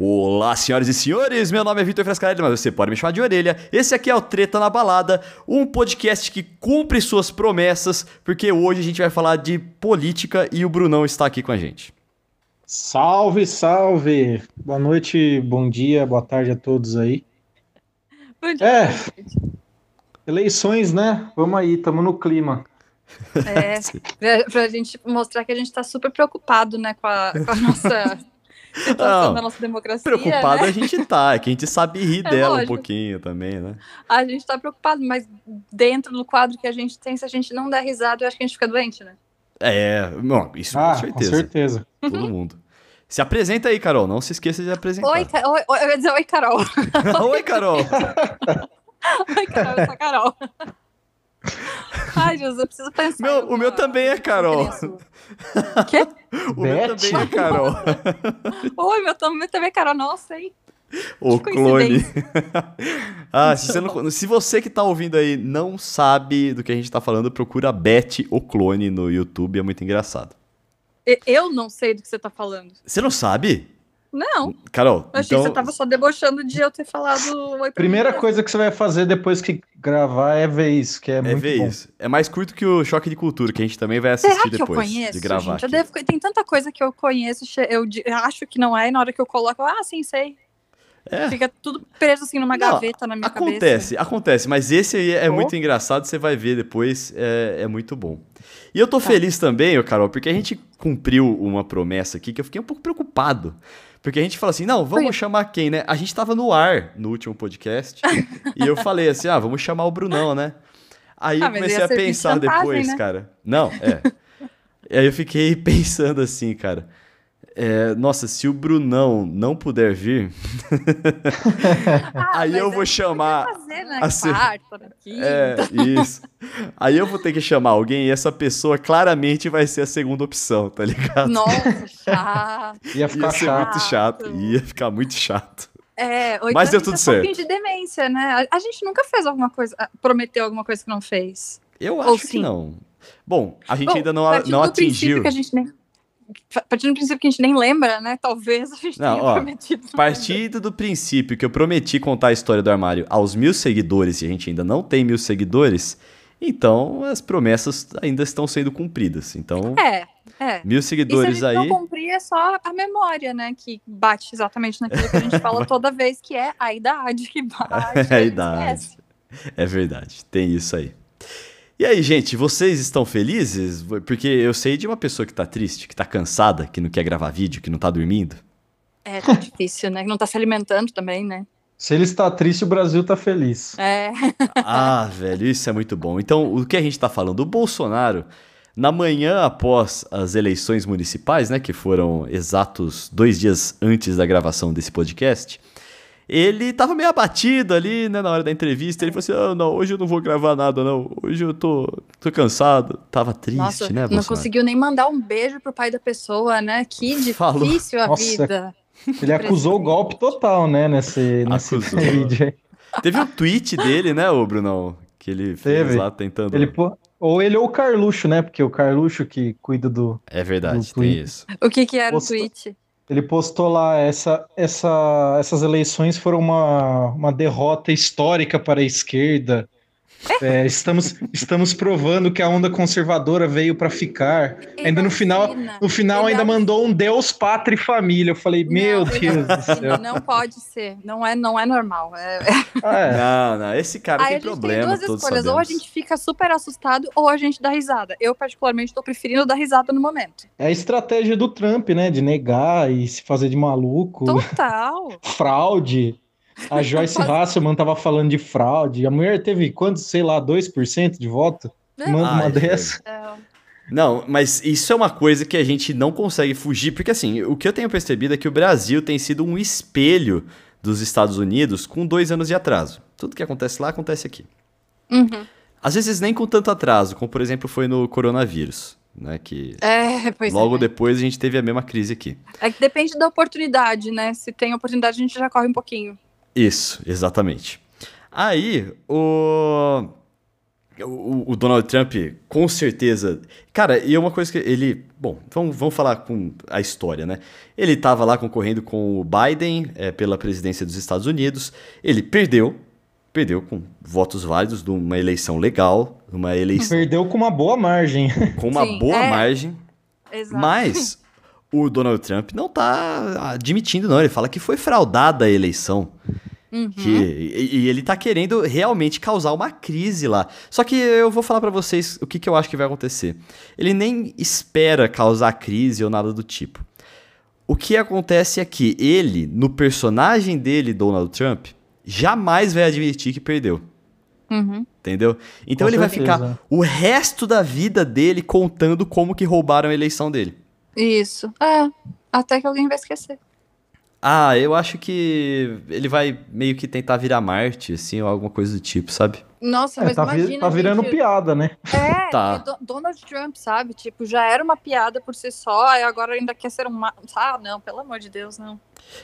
Olá, senhoras e senhores, meu nome é Vitor Frescarelli, mas você pode me chamar de orelha. Esse aqui é o Treta na Balada, um podcast que cumpre suas promessas, porque hoje a gente vai falar de política e o Brunão está aqui com a gente. Salve, salve! Boa noite, bom dia, boa tarde a todos aí. Bom dia. É, eleições, né? Vamos aí, estamos no clima. É, pra, pra gente mostrar que a gente tá super preocupado, né, com a, com a nossa situação da nossa democracia. Preocupado né? a gente tá, é que a gente sabe rir É dela um lógico. pouquinho também, né? A gente tá preocupado, mas dentro do quadro que a gente tem, se a gente não der risada, eu acho que a gente fica doente, né? É, não, isso Ah, com certeza. com certeza. Todo mundo. Se apresenta aí, Carol, não se esqueça de apresentar. Oi, Ca- oi, oi, eu ia dizer oi, Carol. Oi, Carol! Oi, Carol, eu sou a Carol. Ai, Jesus, eu preciso pensar. Meu- o meu também é Carol. Quê? O meu Beth? também é Carol. Oi, meu também, é Carol. Nossa, hein? O Que clone. ah, se você, não- se você que tá ouvindo aí não sabe do que a gente tá falando, procura Beth, o clone, no YouTube, é muito engraçado. Eu não sei do que você tá falando. Você não sabe? Não, Carol, eu achei então... que você tava só debochando de eu ter falado oi pra Primeira mim. coisa que você vai fazer depois que gravar é ver isso, que é, É muito ver bom. isso. É mais curto que o Choque de Cultura, que a gente também vai assistir Será que eu depois conheço, de gravar. gente? Eu devo- tem tanta coisa que eu conheço, eu acho que não é, e na hora que eu coloco, eu, ah, sim, sei. É. Fica tudo preso assim numa Não, gaveta na minha Acontece, acontece, mas esse aí é Oh. muito engraçado, você vai ver depois, é, é muito bom. E eu tô feliz também, Carol, porque a gente cumpriu uma promessa aqui que eu fiquei um pouco preocupado. Porque a gente falou assim, não, vamos Foi. chamar quem, né? A gente tava no ar no último podcast, e eu falei assim, ah, vamos chamar o Brunão, né? Aí Ah, eu comecei a pensar depois, né? cara. Não, é. e aí eu fiquei pensando assim, cara. É, nossa, se o Brunão não puder vir, Ah, aí mas eu vou chamar Fazer, né? assim, Quarta. É, isso. Aí eu vou ter que chamar alguém e essa pessoa claramente vai ser a segunda opção, tá ligado? Nossa, chato. Ia Ia ficar ser chato. muito chato. Ia ficar muito chato. É, ou Mas então deu a gente tudo é um pouquinho certo. de demência, né? A, a gente nunca fez alguma coisa, ah, prometeu alguma coisa que não fez. Eu Ou acho que sim. não. Bom, a gente Bom, ainda não, não atingiu. Que a gente nem, a partir do princípio que a gente nem lembra, né? Talvez a gente Não, tenha ó, prometido. Partindo do princípio que eu prometi contar a história do armário aos mil seguidores e a gente ainda não tem mil seguidores, então as promessas ainda estão sendo cumpridas. Então. É, é. mil E se a seguidores gente aí. não cumprir, é só a memória, né? Que bate exatamente naquilo que a gente fala toda vez, que é a idade que bate. É a idade. esquece. É verdade, tem isso aí. E aí, gente, vocês estão felizes? Porque eu sei de uma pessoa que tá triste, que tá cansada, que não quer gravar vídeo, que não tá dormindo. É, tá difícil, né? Não tá se alimentando também, né? Se ele está triste, o Brasil tá feliz. É. Ah, velho, isso é muito bom. Então, o que a gente tá falando? O Bolsonaro, na manhã após as eleições municipais, né, que foram exatos dois dias antes da gravação desse podcast, ele tava meio abatido ali, né, na hora da entrevista. Ele falou assim: ah, não, hoje eu não vou gravar nada, não. Hoje eu tô, tô cansado. Tava triste, Nossa, né, não Bolsonaro? conseguiu nem mandar um beijo pro pai da pessoa, né? Que Falou. difícil a Nossa, vida. Ele acusou o golpe total, né, nesse, nesse Acusou. vídeo aí. Teve um tweet dele, né, ô Brunão? Que ele fez Teve. lá tentando. Ele, pô- ou ele ou o Carluxo, né? Porque o Carluxo que cuida do. É verdade, No tem isso. O que que era Poxa. o tweet? Ele postou lá, essa, essa, essas eleições foram uma, uma derrota histórica para a esquerda. É, estamos, estamos provando que a onda conservadora veio para ficar. Ainda no final, no final ainda é- mandou um Deus, pátria e família. Eu falei, meu Não, Deus do céu. Não pode ser. Não é, não é normal. É, Ah, é. Não, não, esse cara Aí tem a gente problema, tem duas escolhas. Ou a sabemos. gente fica super assustado, ou a gente dá risada. Eu, particularmente, tô preferindo dar risada no momento. É a estratégia do Trump, né? De negar e se fazer de maluco. Total. Fraude. A Joyce Hasselman tava falando de fraude. A mulher teve quantos, sei lá, 2% de voto? É. Manda uma é dessa. Não, mas isso é uma coisa que a gente não consegue fugir, porque assim, o que eu tenho percebido é que o Brasil tem sido um espelho dos Estados Unidos com dois anos de atraso. Tudo que acontece lá acontece aqui. Uhum. Às vezes nem com tanto atraso, como por exemplo foi no coronavírus, né? Que É, pois logo é. depois a gente teve a mesma crise aqui. É que depende da oportunidade, né? Se tem oportunidade, a gente já corre um pouquinho. Isso, exatamente. Aí, o. o, o, Donald Trump, com certeza. Cara, e uma coisa que ele. Bom, vamos, vamos falar com a história, né? Ele estava lá concorrendo com o Biden é, pela presidência dos Estados Unidos. Ele perdeu. Perdeu com votos válidos de uma eleição legal. Uma eleição. Perdeu com uma boa margem. Com uma Sim, boa é. margem. Exato. Mas o Donald Trump não está admitindo, não. Ele fala que foi fraudada a eleição. Uhum. Que, e, e, ele tá querendo realmente causar uma crise lá. Só que eu vou falar para vocês o que, que eu acho que vai acontecer. Ele nem espera causar crise ou nada do tipo. O que acontece é que ele, no personagem dele, Donald Trump, jamais vai admitir que perdeu. Uhum. Entendeu? Então Com ele certeza. vai ficar o resto da vida dele contando como que roubaram a eleição dele. Isso. É. Até que alguém vai esquecer. Ah, eu acho que ele vai meio que tentar virar Marte, assim, ou alguma coisa do tipo, sabe? Nossa, é, mas tá imagina. Tá virando gente... piada, né? É, tá. Donald Trump, sabe? Tipo, já era uma piada por si só, e agora ainda quer ser um. Ah, não, pelo amor de Deus, não.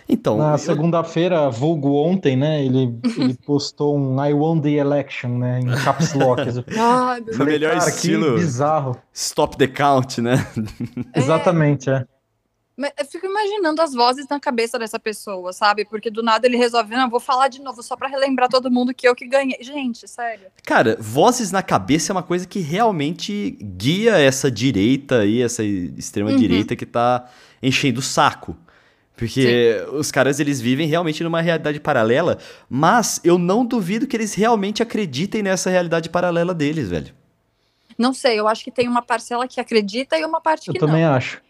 Então. Na eu... segunda-feira, vulgo ontem, né? Ele, ele postou um I won the election, né? Em caps lock. ah, no melhor cara, estilo. bizarro. Stop the count, né? É. Exatamente, é. Eu fico imaginando as vozes na cabeça dessa pessoa, sabe? Porque do nada ele resolve, não, vou falar de novo só para relembrar todo mundo que eu que ganhei. Gente, sério. Cara, vozes na cabeça é uma coisa que realmente guia essa direita aí, essa extrema uhum. direita que tá enchendo o saco. Porque Sim. os caras eles vivem realmente numa realidade paralela, mas eu não duvido que eles realmente acreditem nessa realidade paralela deles, velho. Não sei, eu acho que tem uma parcela que acredita e uma parte que eu não. Eu também acho.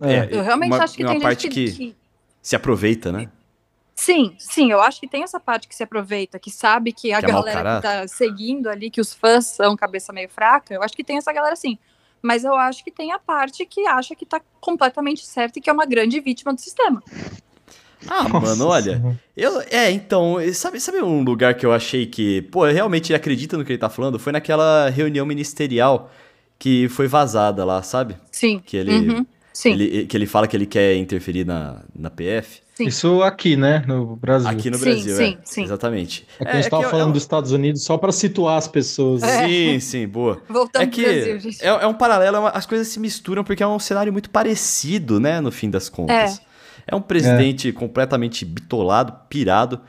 É, eu realmente uma, acho que uma tem parte gente que, que, se aproveita, né? Sim, sim, eu acho que tem essa parte que se aproveita, que sabe que a que é galera é que tá seguindo ali, que os fãs são cabeça meio fraca, eu acho que tem essa galera sim. Mas eu acho que tem a parte que acha que tá completamente certa e que é uma grande vítima do sistema. Ah, Nossa, mano, olha. Eu, é, então, sabe, sabe um lugar que eu achei que, pô, realmente acredita no que ele tá falando? Foi naquela reunião ministerial que foi vazada lá, sabe? Sim. Que ele. Uhum Sim. Ele, que ele fala que ele quer interferir na, na PF. Sim. Isso aqui, né? No Brasil. Aqui no Brasil, sim, é. Sim, Exatamente. É que a gente estava é falando eu... dos Estados Unidos só para situar as pessoas. É. Sim, sim, boa. Voltando é que Brasil, gente. É, é, um paralelo, é as coisas se misturam porque é um cenário muito parecido, né? No fim das contas. É, é um presidente completamente bitolado, pirado.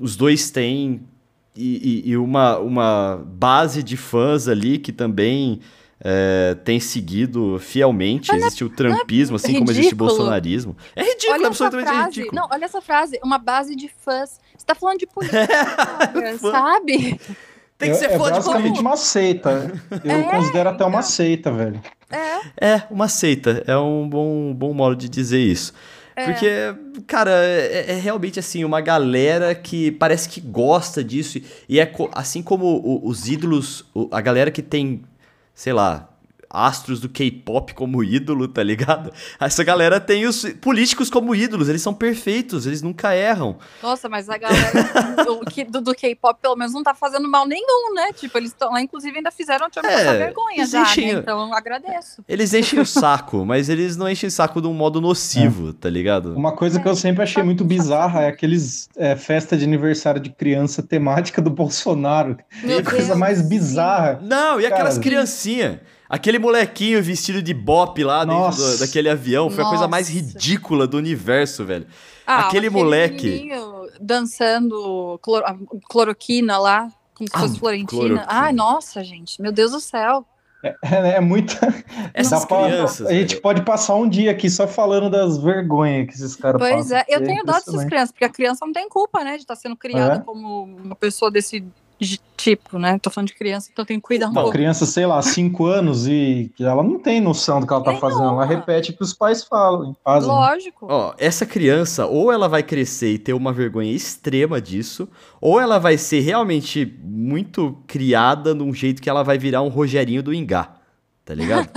os dois têm e, e, e uma, uma base de fãs ali que também é, tem seguido fielmente. Mas existe o trumpismo, assim ridículo. como existe o bolsonarismo. É ridículo, olha absolutamente frase, ridículo. Não, olha essa frase, uma base de fãs. Você tá falando de política, sabe? Tem que ser é, fã é basicamente uma seita. Eu é, considero até uma então. seita, velho. É. É, uma seita. É um bom, bom modo de dizer isso. É. Porque, cara, é, é, realmente assim, uma galera que parece que gosta disso. E é assim como os ídolos, a galera que tem sei lá, astros do K-pop como ídolo, tá ligado? Essa galera tem os políticos como ídolos, eles são perfeitos, eles nunca erram. Nossa, mas a galera do, do, do K-pop pelo menos não tá fazendo mal nenhum, né? Tipo, eles estão lá, inclusive ainda fizeram te é, vergonha já, né? enchem, né? Então eu agradeço. Eles enchem o saco, mas eles não enchem o saco de um modo nocivo, é. tá ligado? Uma coisa que eu sempre achei muito bizarra é aqueles é, festa de aniversário de criança temática do Bolsonaro. Meu é a coisa mais bizarra. Não, e aquelas criancinhas Aquele molequinho vestido de bop lá Nossa. dentro do, daquele avião foi Nossa. a coisa mais ridícula do universo, velho. Ah, aquele moleque. dançando cloro, cloroquina lá, como se fosse ah, Florentina. Ai, nossa, gente, meu Deus do céu. É, é, é muita. Essas crianças. a gente pode passar um dia aqui só falando das vergonhas que esses caras pois passam. Pois é, eu tenho dó dessas crianças, porque a criança não tem culpa, né, de estar tá sendo criada é? como uma pessoa desse de tipo, né? Tô falando de criança, então tem que cuidar um não, pouco. criança, sei lá, 5 anos e ela não tem noção do que ela tá fazendo. Ela repete o que os pais falam. Fazem. Lógico. Ó, essa criança, ou ela vai crescer e ter uma vergonha extrema disso, ou ela vai ser realmente muito criada num jeito que ela vai virar um Rogerinho do Ingá. Tá ligado?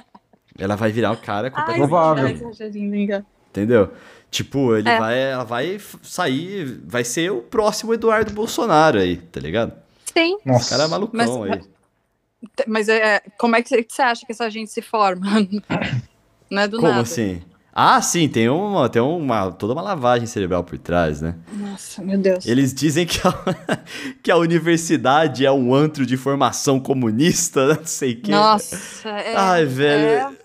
ela vai virar o um cara completamente. Provável. Entendeu? Tipo, ele é. vai, ela vai sair, vai ser o próximo Eduardo Bolsonaro aí, tá ligado? Sim. Nossa. O cara é malucão mas, aí. Mas é, como é que você acha que essa gente se forma? Não é do como nada. assim? Ah, sim, tem uma, tem uma toda uma lavagem cerebral por trás, né? Nossa, meu Deus. Eles dizem que a, que a universidade é um antro de formação comunista, não sei o quê. Nossa, é, Ai, velho. É...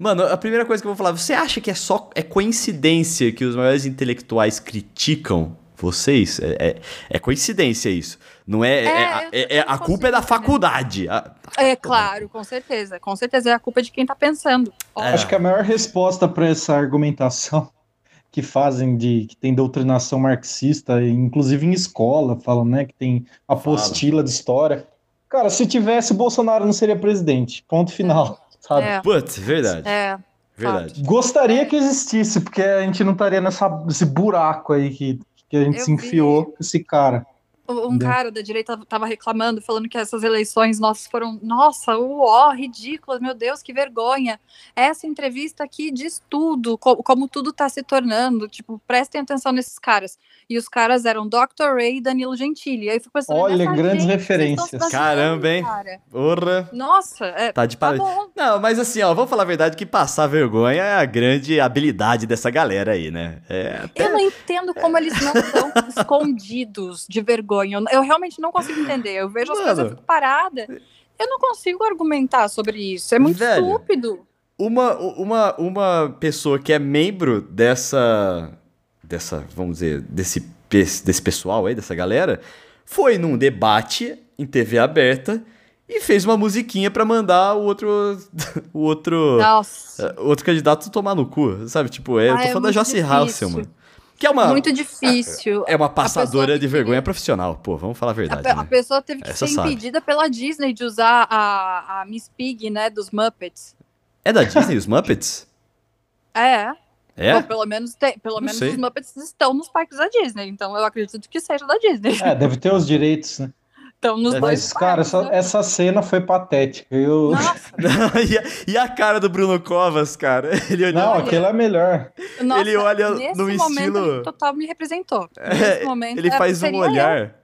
Mano, a primeira coisa que eu vou falar, você acha que é só é coincidência que os maiores intelectuais criticam vocês? É, é, é coincidência isso. Não é. é, é, é a culpa é da faculdade. A, é claro, com certeza. Com certeza é a culpa de quem tá pensando. Acho que a maior resposta para essa argumentação que fazem de que tem doutrinação marxista, inclusive em escola, falam, né, que tem apostila Fala. de história. Cara, se tivesse, Bolsonaro não seria presidente. Ponto final. Sabe? É. Putz, verdade. É. Verdade. Gostaria que existisse, porque a gente não estaria nessa, nesse buraco aí que, que a gente Eu se enfiou vi. esse cara um cara da direita tava reclamando, falando que essas eleições nossas foram, nossa, uó, ridículas, meu Deus, que vergonha. Essa entrevista aqui diz tudo, como, como tudo tá se tornando, tipo, prestem atenção nesses caras. E os caras eram Dr. Ray e Danilo Gentili. Aí eu fico pensando, Olha, grandes gente, referências. Caramba, hein? Cara. Porra. Nossa, é, tá de tá Não, mas assim, ó, vamos falar a verdade que passar vergonha é a grande habilidade dessa galera aí, né? É até... Eu não entendo como eles não estão escondidos de vergonha vergonha. Eu, realmente não consigo entender. Eu vejo Mano, as coisas, parada. Eu não consigo argumentar sobre isso. É muito velho, estúpido. Uma, uma, uma pessoa que é membro dessa. dessa, vamos dizer, desse, desse pessoal aí, dessa galera, foi num debate em TV aberta e fez uma musiquinha para mandar o outro o outro Nossa. o outro candidato tomar no cu, sabe? Tipo, é, eu tô falando é da Joyce Halseman. Que é uma. Muito difícil. É uma passadora de vergonha profissional. Pô, vamos falar a verdade. A, né? a pessoa teve que Essa ser sabe. impedida pela Disney de usar a, a Miss Pig, né? Dos Muppets. É da Disney os Muppets? É. É? Bom, pelo menos, tem, pelo menos os Muppets estão nos parques da Disney, então eu acredito que seja da Disney. É, deve ter os direitos, né? Então, nos Mas, dois cara, essa, essa cena foi patética. Eu... e, a, e, a, cara do Bruno Covas, cara? Ele olhou... Não, aquele é melhor. Nossa, ele olha no estilo. Ele total me representou. É, momento, ele faz um olhar.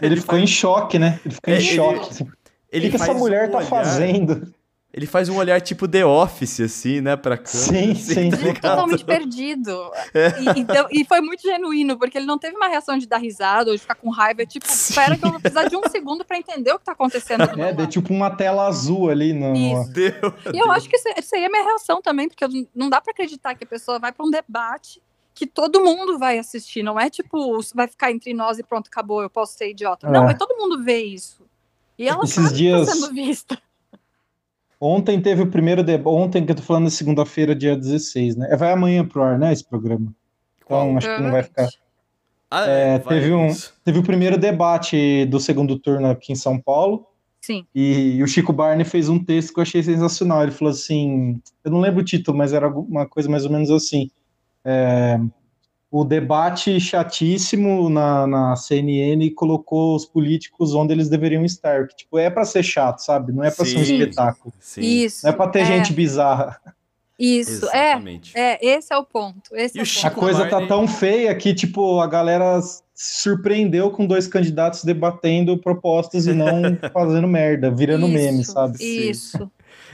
Ele ficou em choque, né? Ele ficou em é, choque. Ele, o que, que essa mulher um tá olhar... fazendo? Ele faz um olhar tipo The Office, assim, né, pra câmera. Sim, assim, sim. Tá totalmente perdido. É. E, então, e, foi muito genuíno, porque ele não teve uma reação de dar risada ou de ficar com raiva. É tipo, sim. espera que eu vou precisar de um segundo pra entender o que tá acontecendo. É, deu tipo uma tela azul ali. No... Isso. Deu, e eu acho que isso aí é minha reação também, porque não dá pra acreditar que a pessoa vai pra um debate que todo mundo vai assistir. Não é tipo, vai ficar entre nós e pronto, acabou, eu posso ser idiota. É. Não, é todo mundo vê isso. E ela Esses sabe dias... que tá sendo vista. Ontem teve o primeiro debate. Ontem, que eu tô falando de segunda-feira, dia 16, né? Vai amanhã pro ar, né? Esse programa. Então, acho que não vai ficar. Ah, é, teve, um, teve o primeiro debate do segundo turno aqui em São Paulo. Sim. E, e, o Chico Barney fez um texto que eu achei sensacional. Ele falou assim: eu não lembro o título, mas era uma coisa mais ou menos assim. É, o debate chatíssimo na, na CNN colocou os políticos onde eles deveriam estar. Que, tipo, é para ser chato, sabe? Não é para ser um espetáculo. Sim. Isso. Não é para ter é. gente bizarra. Isso, é, Exatamente. é, é, esse é o ponto. Esse é o ponto. A coisa tá tão feia que, tipo, a galera se surpreendeu com dois candidatos debatendo propostas e não fazendo merda, virando isso, meme, sabe? Isso.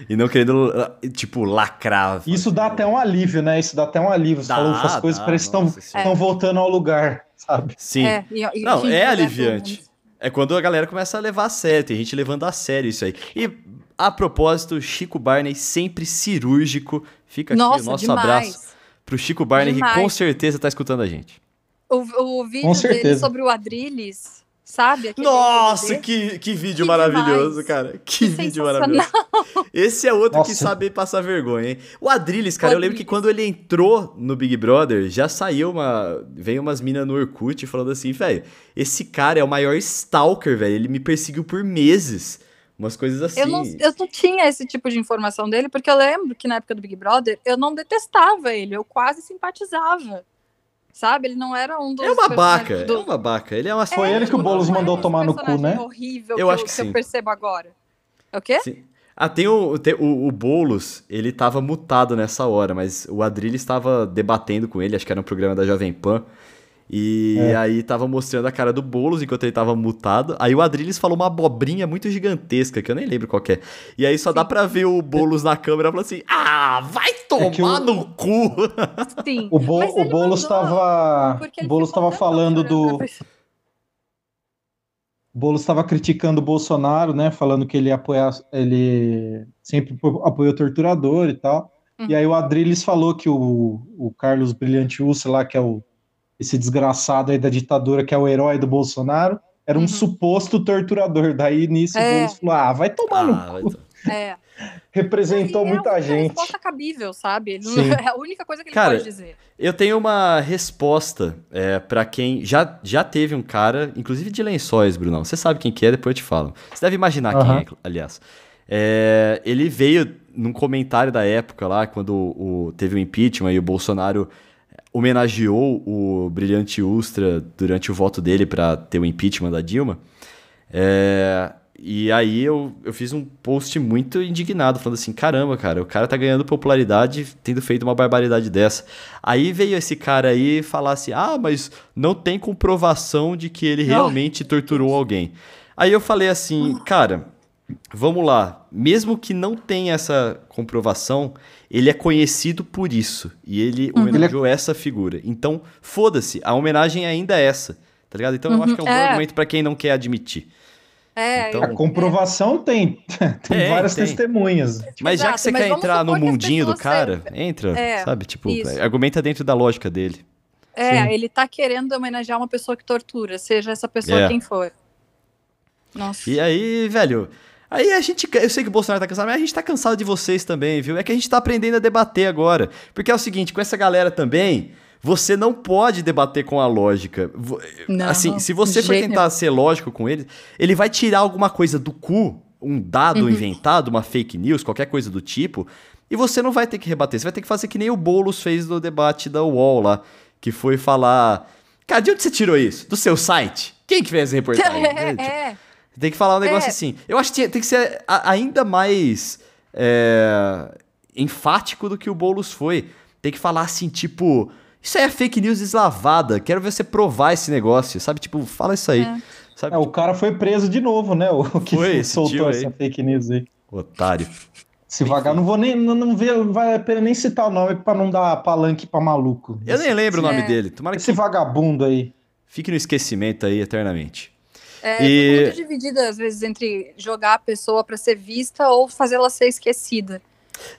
E não querendo, tipo, lacrar. Isso dá até um alívio, né? Isso dá até um alívio. Você falou, as coisas parecem que estão voltando ao lugar, sabe? Sim. É, e, e, não, é aliviante. É quando a galera começa a levar a sério, tem gente levando a sério isso aí. E, a propósito, Chico Barney sempre cirúrgico. Fica aqui Nossa, o nosso demais. abraço pro Chico Barney, demais. que com certeza tá escutando a gente. O, o vídeo dele sobre o Adrilles sabe? Nossa, que, que vídeo que maravilhoso, demais. cara. Que, que vídeo maravilhoso. Esse é outro Nossa. que sabe passar vergonha, hein? O Adrilles, cara, o eu lembro que quando ele entrou no Big Brother, já saiu uma. Veio umas minas no Orkut falando assim, velho, esse cara é o maior stalker, velho. Ele me perseguiu por meses. Umas coisas assim. Eu não, eu não tinha esse tipo de informação dele, porque eu lembro que na época do Big Brother eu não detestava ele, eu quase simpatizava sabe? Ele não era um dos. É uma baca, do... é uma baca. Ele é uma. Foi ele que o Boulos mandou tomar no cu, né? horrível eu que acho que, que eu percebo agora. É o quê? Sim. Ah, tem o, tem o, o Boulos, ele tava mutado nessa hora, mas o Adrilho estava debatendo com ele, acho que era um programa da Jovem Pan. E é. aí tava mostrando a cara do Boulos enquanto ele tava mutado. Aí o Adrilles falou uma abobrinha muito gigantesca, que eu nem lembro qual é. E aí só dá pra ver o Boulos na câmera falando assim: Ah, vai tomar é o... no cu! Sim. O, Bo o Boulos tava. O Boulos tava falando do. O Boulos estava criticando o Bolsonaro, né? Falando que ele apoia, ele sempre apoiou o torturador e tal. Uhum. E aí o Adrilles falou que o, o Carlos Brilhante Urso lá, que é o esse desgraçado aí da ditadura que é o herói do Bolsonaro, era um uhum. suposto torturador. Daí nisso é. o Bolsonaro falou: ah, vai tomar ah, no cu. É. Representou muita é gente. É uma resposta cabível, sabe? é a única coisa que ele cara, pode dizer. Eu tenho uma resposta é, para quem já, já teve um cara, inclusive de lençóis, Brunão. Você sabe quem que é, depois eu te falo. Você deve imaginar uhum. quem é, aliás. É, ele veio num comentário da época lá, quando o, teve o impeachment e o Bolsonaro homenageou o brilhante Ustra durante o voto dele para ter o impeachment da Dilma. É, e aí eu, eu fiz um post muito indignado, falando assim: caramba, cara, o cara tá ganhando popularidade tendo feito uma barbaridade dessa. Aí veio esse cara aí falar assim: ah, mas não tem comprovação de que ele realmente torturou alguém. Aí eu falei assim, cara, vamos lá, mesmo que não tenha essa comprovação, ele é conhecido por isso. E ele uhum. homenageou essa figura. Então, foda-se, a homenagem ainda é essa. Tá ligado? Então uhum. eu acho que é um bom é. argumento para quem não quer admitir. É, então, a comprovação é. tem, tem é, várias tem. testemunhas. Mas Exato, já que você quer entrar no mundinho do cara, entra, é, sabe? Tipo, isso. argumenta dentro da lógica dele. É, Sim. ele tá querendo homenagear uma pessoa que tortura, seja essa pessoa é. quem for. Nossa. E aí, velho, Aí a gente, eu sei que o Bolsonaro tá cansado, mas a gente tá cansado de vocês também, viu? É que a gente tá aprendendo a debater agora. Porque é o seguinte, com essa galera também, você não pode debater com a lógica. Não, assim, se você for tentar ser lógico com ele, ele vai tirar alguma coisa do cu, um dado uhum. inventado, uma fake news, qualquer coisa do tipo, e você não vai ter que rebater. Você vai ter que fazer que nem o Boulos fez no debate da UOL lá, que foi falar. Cara, de onde você tirou isso? Do seu site? Quem que fez a reportagem? é. Tem que falar um negócio é. assim. Eu acho que tem que ser ainda mais é, enfático do que o Boulos foi. Tem que falar assim, tipo, isso aí é fake news deslavada. Quero ver você provar esse negócio, sabe? Tipo, fala isso aí. É. Sabe, é, tipo... o cara foi preso de novo, né? O que foi, soltou essa fake news aí. Otário. Se vagar, não vou nem não, não ver, vai a pena nem citar o nome para não dar palanque para maluco. Eu nem lembro Sim, o nome é. dele. Tomara Esse que... vagabundo aí. Fique no esquecimento aí eternamente. É e... muito dividida, às vezes, entre jogar a pessoa para ser vista ou fazê-la ser esquecida.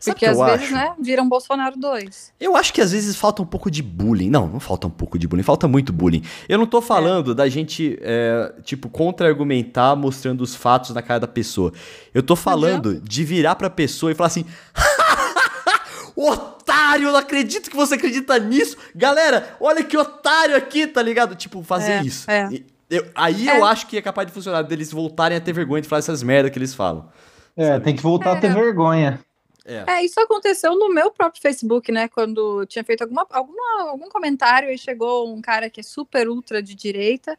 Porque às vezes, acho? né, viram Bolsonaro 2. Eu acho que às vezes falta um pouco de bullying. Não, não falta um pouco de bullying, falta muito bullying. Eu não tô falando é. da gente, é, tipo, contra-argumentar mostrando os fatos na cara da pessoa. Eu tô falando de virar pra pessoa e falar assim. otário, eu não acredito que você acredita nisso. Galera, olha que otário aqui, tá ligado? Tipo, fazer é, isso. É. E, eu, aí é. eu acho que é capaz de funcionar, deles voltarem a ter vergonha de falar essas merdas que eles falam. É, sabe? tem que voltar é. a ter vergonha. É. é. isso aconteceu no meu próprio Facebook, né? Quando tinha feito alguma, alguma, algum comentário e chegou um cara que é super ultra de direita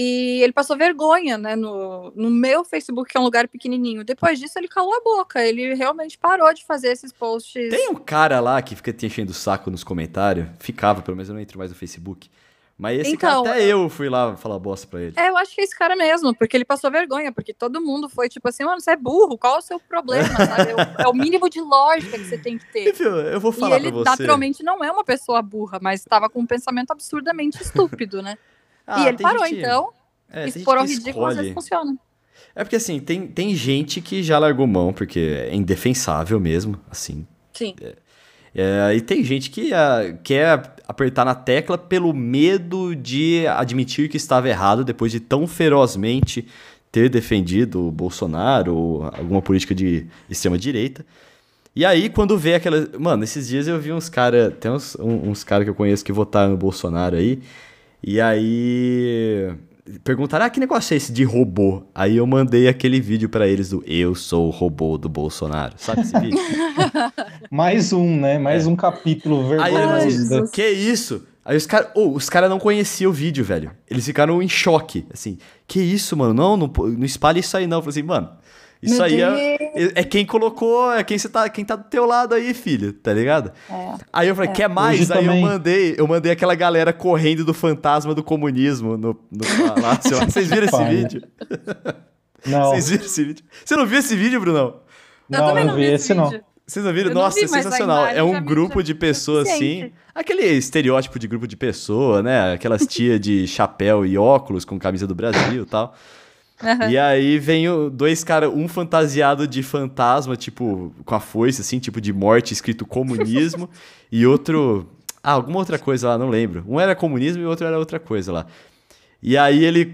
e ele passou vergonha, né? No, no meu Facebook, que é um lugar pequenininho. Depois disso, ele calou a boca. Ele realmente parou de fazer esses posts. Tem um cara lá que fica te enchendo o saco nos comentários. Ficava, pelo menos eu não entro mais no Facebook. Mas esse então, cara, até eu fui lá falar bosta pra ele. É, eu acho que é esse cara mesmo, porque ele passou vergonha, porque todo mundo foi tipo assim, mano, você é burro, qual é o seu problema, sabe? É o, é o mínimo de lógica que você tem que ter. Enfim, eu vou falar e ele, pra você. naturalmente, não é uma pessoa burra, mas estava com um pensamento absurdamente estúpido, né? ah, e ele parou, gente... então. É, expor ao ridículo às vezes funciona. É porque, assim, tem, tem gente que já largou mão, porque é indefensável mesmo, assim. Sim. É, é, e tem gente que uh, quer apertar na tecla pelo medo de admitir que estava errado depois de tão ferozmente ter defendido o Bolsonaro ou alguma política de extrema direita. E aí, quando vê aquela. Mano, esses dias eu vi uns caras. Tem uns, uns caras que eu conheço que votaram no Bolsonaro aí. E aí perguntaram, ah, que negócio é esse de robô? Aí eu mandei aquele vídeo para eles do Eu sou o robô do Bolsonaro. Sabe esse vídeo? Mais um, né? Mais é. um capítulo vergonhoso. Aí, que isso? Aí os caras oh, os cara não conheciam o vídeo, velho. Eles ficaram em choque, assim. Que isso, mano? Não, não, não espalhe isso aí não. Eu falei assim, mano, Isso Meu aí é, é, quem colocou, é quem você tá, quem tá do teu lado aí, filho, tá ligado? É, aí eu falei, é. quer mais? Hoje aí também... eu mandei, eu mandei aquela galera correndo do fantasma do comunismo no, no palácio. Vocês viram esse vídeo? Não. Vocês viram esse vídeo? Você não viu esse vídeo, Brunão? Não, não, não vi esse não. Vocês não viram? Eu Nossa, não vi, é sensacional. É um grupo de pessoas assim. Aquele estereótipo de grupo de pessoa, né? Aquelas tia de chapéu e óculos com camisa do Brasil e tal. Uhum. E aí vem o, dois caras, um fantasiado de fantasma, tipo, com a foice, assim, tipo de morte, escrito comunismo, e outro. Ah, alguma outra coisa lá, não lembro. Um era comunismo e o outro era outra coisa lá. E aí ele,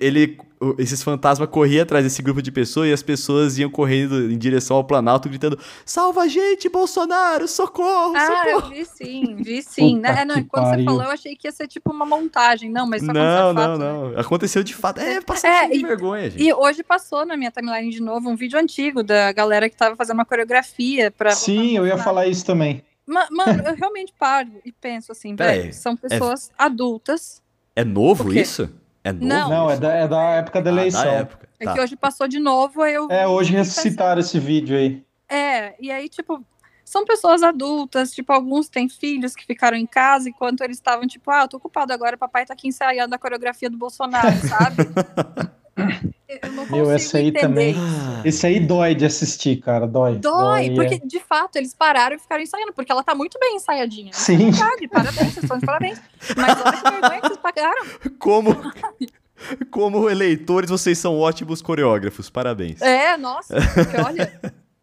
ele esses fantasmas corriam atrás desse grupo de pessoas e as pessoas iam correndo em direção ao Planalto gritando: Salva a gente, Bolsonaro, socorro! Ah, socorro. eu vi sim, vi sim. né? Não, quando pariu. você falou, eu achei que ia ser tipo uma montagem. Não, mas só Não, não, fato, não. Né? Aconteceu de fato. É, passou é, de vergonha, gente. E hoje passou na minha timeline de novo um vídeo antigo da galera que tava fazendo uma coreografia pra. Sim, eu ia falar isso também. Mano, eu realmente paro e penso assim, velho, são é pessoas é... adultas. É novo isso? É novo? Não, não é, da, é da época da eleição. Ah, da época. Tá. É que hoje passou de novo, eu. É, hoje ressuscitaram esse vídeo aí. É, e aí, tipo, são pessoas adultas, tipo, alguns têm filhos que ficaram em casa enquanto eles estavam, tipo, ah, eu tô ocupado agora, papai tá aqui ensaiando a coreografia do Bolsonaro, sabe? eu não Meu, esse aí entender. também. Esse aí dói de assistir, cara, dói. Dói, dói porque é. de fato eles pararam e ficaram ensaiando, porque ela tá muito bem ensaiadinha. Sim. É verdade, parabéns, vocês estão de parabéns. Mas olha que vergonha que vocês pagaram. Como? Como eleitores, vocês são ótimos coreógrafos. Parabéns. É, nossa, porque olha.